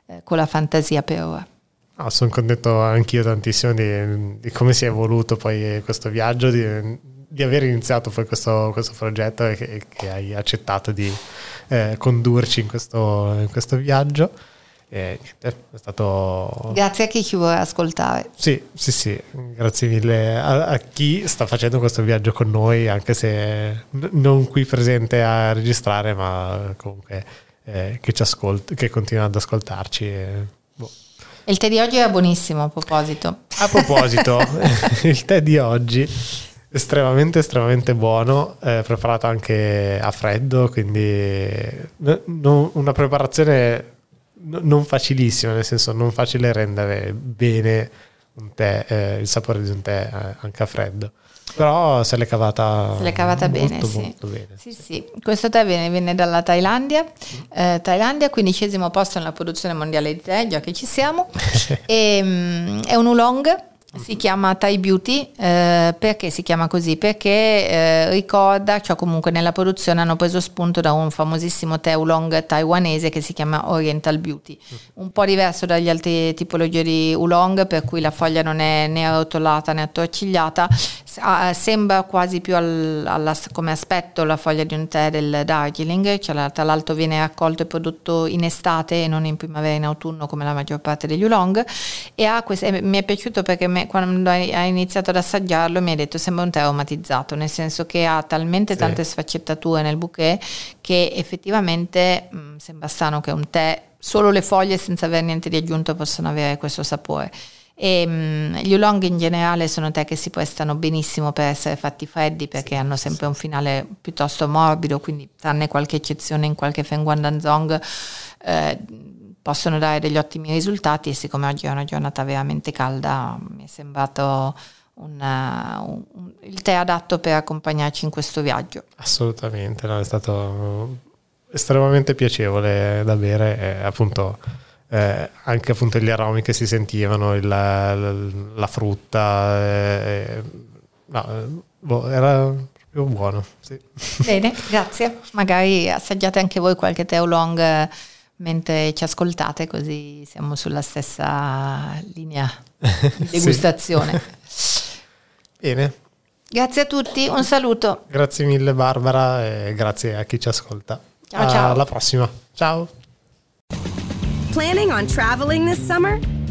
eh, con la fantasia per ora. Ah, sono contento anch'io tantissimo di, di, come si è evoluto poi questo viaggio, di, di aver iniziato poi questo, questo progetto e che, che, hai accettato di eh, condurci in questo, in questo viaggio. E niente, è stato... Grazie a chi ci vuole ascoltare. Sì, sì, sì, grazie mille a, a, chi sta facendo questo viaggio con noi, anche se non qui presente a registrare, ma comunque eh, che ci ascolta, che continua ad ascoltarci. E, boh. Il tè di oggi è buonissimo a proposito. A proposito, il tè di oggi estremamente estremamente buono eh, preparato anche a freddo quindi no, una preparazione non facilissima, nel senso non facile rendere bene un tè, eh, il sapore di un tè eh, anche a freddo. Però se l'è cavata, se l'è cavata molto, bene, molto, sì. bene. Sì, sì. Questo tè viene, viene dalla Thailandia, eh, Thailandia, quindicesimo posto nella produzione mondiale di tè, già che ci siamo. e, um, è un oolong Si chiama Thai Beauty, eh, perché si chiama così? Perché eh, ricorda, cioè comunque nella produzione hanno preso spunto da un famosissimo tè oolong taiwanese che si chiama Oriental Beauty, un po' diverso dagli altri tipologie di oolong per cui la foglia non è né arrotolata né attorcigliata, sembra quasi più al, alla, come aspetto la foglia di un tè del Darjeeling, cioè tra l'altro viene raccolto e prodotto in estate e non in primavera e in autunno come la maggior parte degli oolong. E ha queste, mi è piaciuto perché me, quando hai iniziato ad assaggiarlo mi hai detto sembra un tè aromatizzato, nel senso che ha talmente sì. tante sfaccettature nel bouquet che effettivamente mh, mm, sembra strano che un tè, solo le foglie senza avere niente di aggiunto possono avere questo sapore. E, mh, gli oolong in generale sono tè che si prestano benissimo per essere fatti freddi perché hanno sempre un finale piuttosto morbido, quindi tranne qualche eccezione in qualche Feng Guangdong eh, possono dare degli ottimi risultati e siccome oggi è una giornata veramente calda mi è sembrato una, un, un, il tè adatto per accompagnarci in questo viaggio. Assolutamente, no? è stato estremamente piacevole da bere e appunto eh, anche appunto gli aromi che si sentivano, il, la, la, frutta, eh, no, boh, era proprio buono. Sì. Bene, grazie. Magari assaggiate anche voi qualche tè oolong mentre ci ascoltate, così siamo sulla stessa linea di degustazione. Bene. Grazie a tutti, un saluto. Grazie mille Barbara e grazie a chi ci ascolta. Ciao, ciao. Alla prossima. Ciao. Planning on traveling this summer?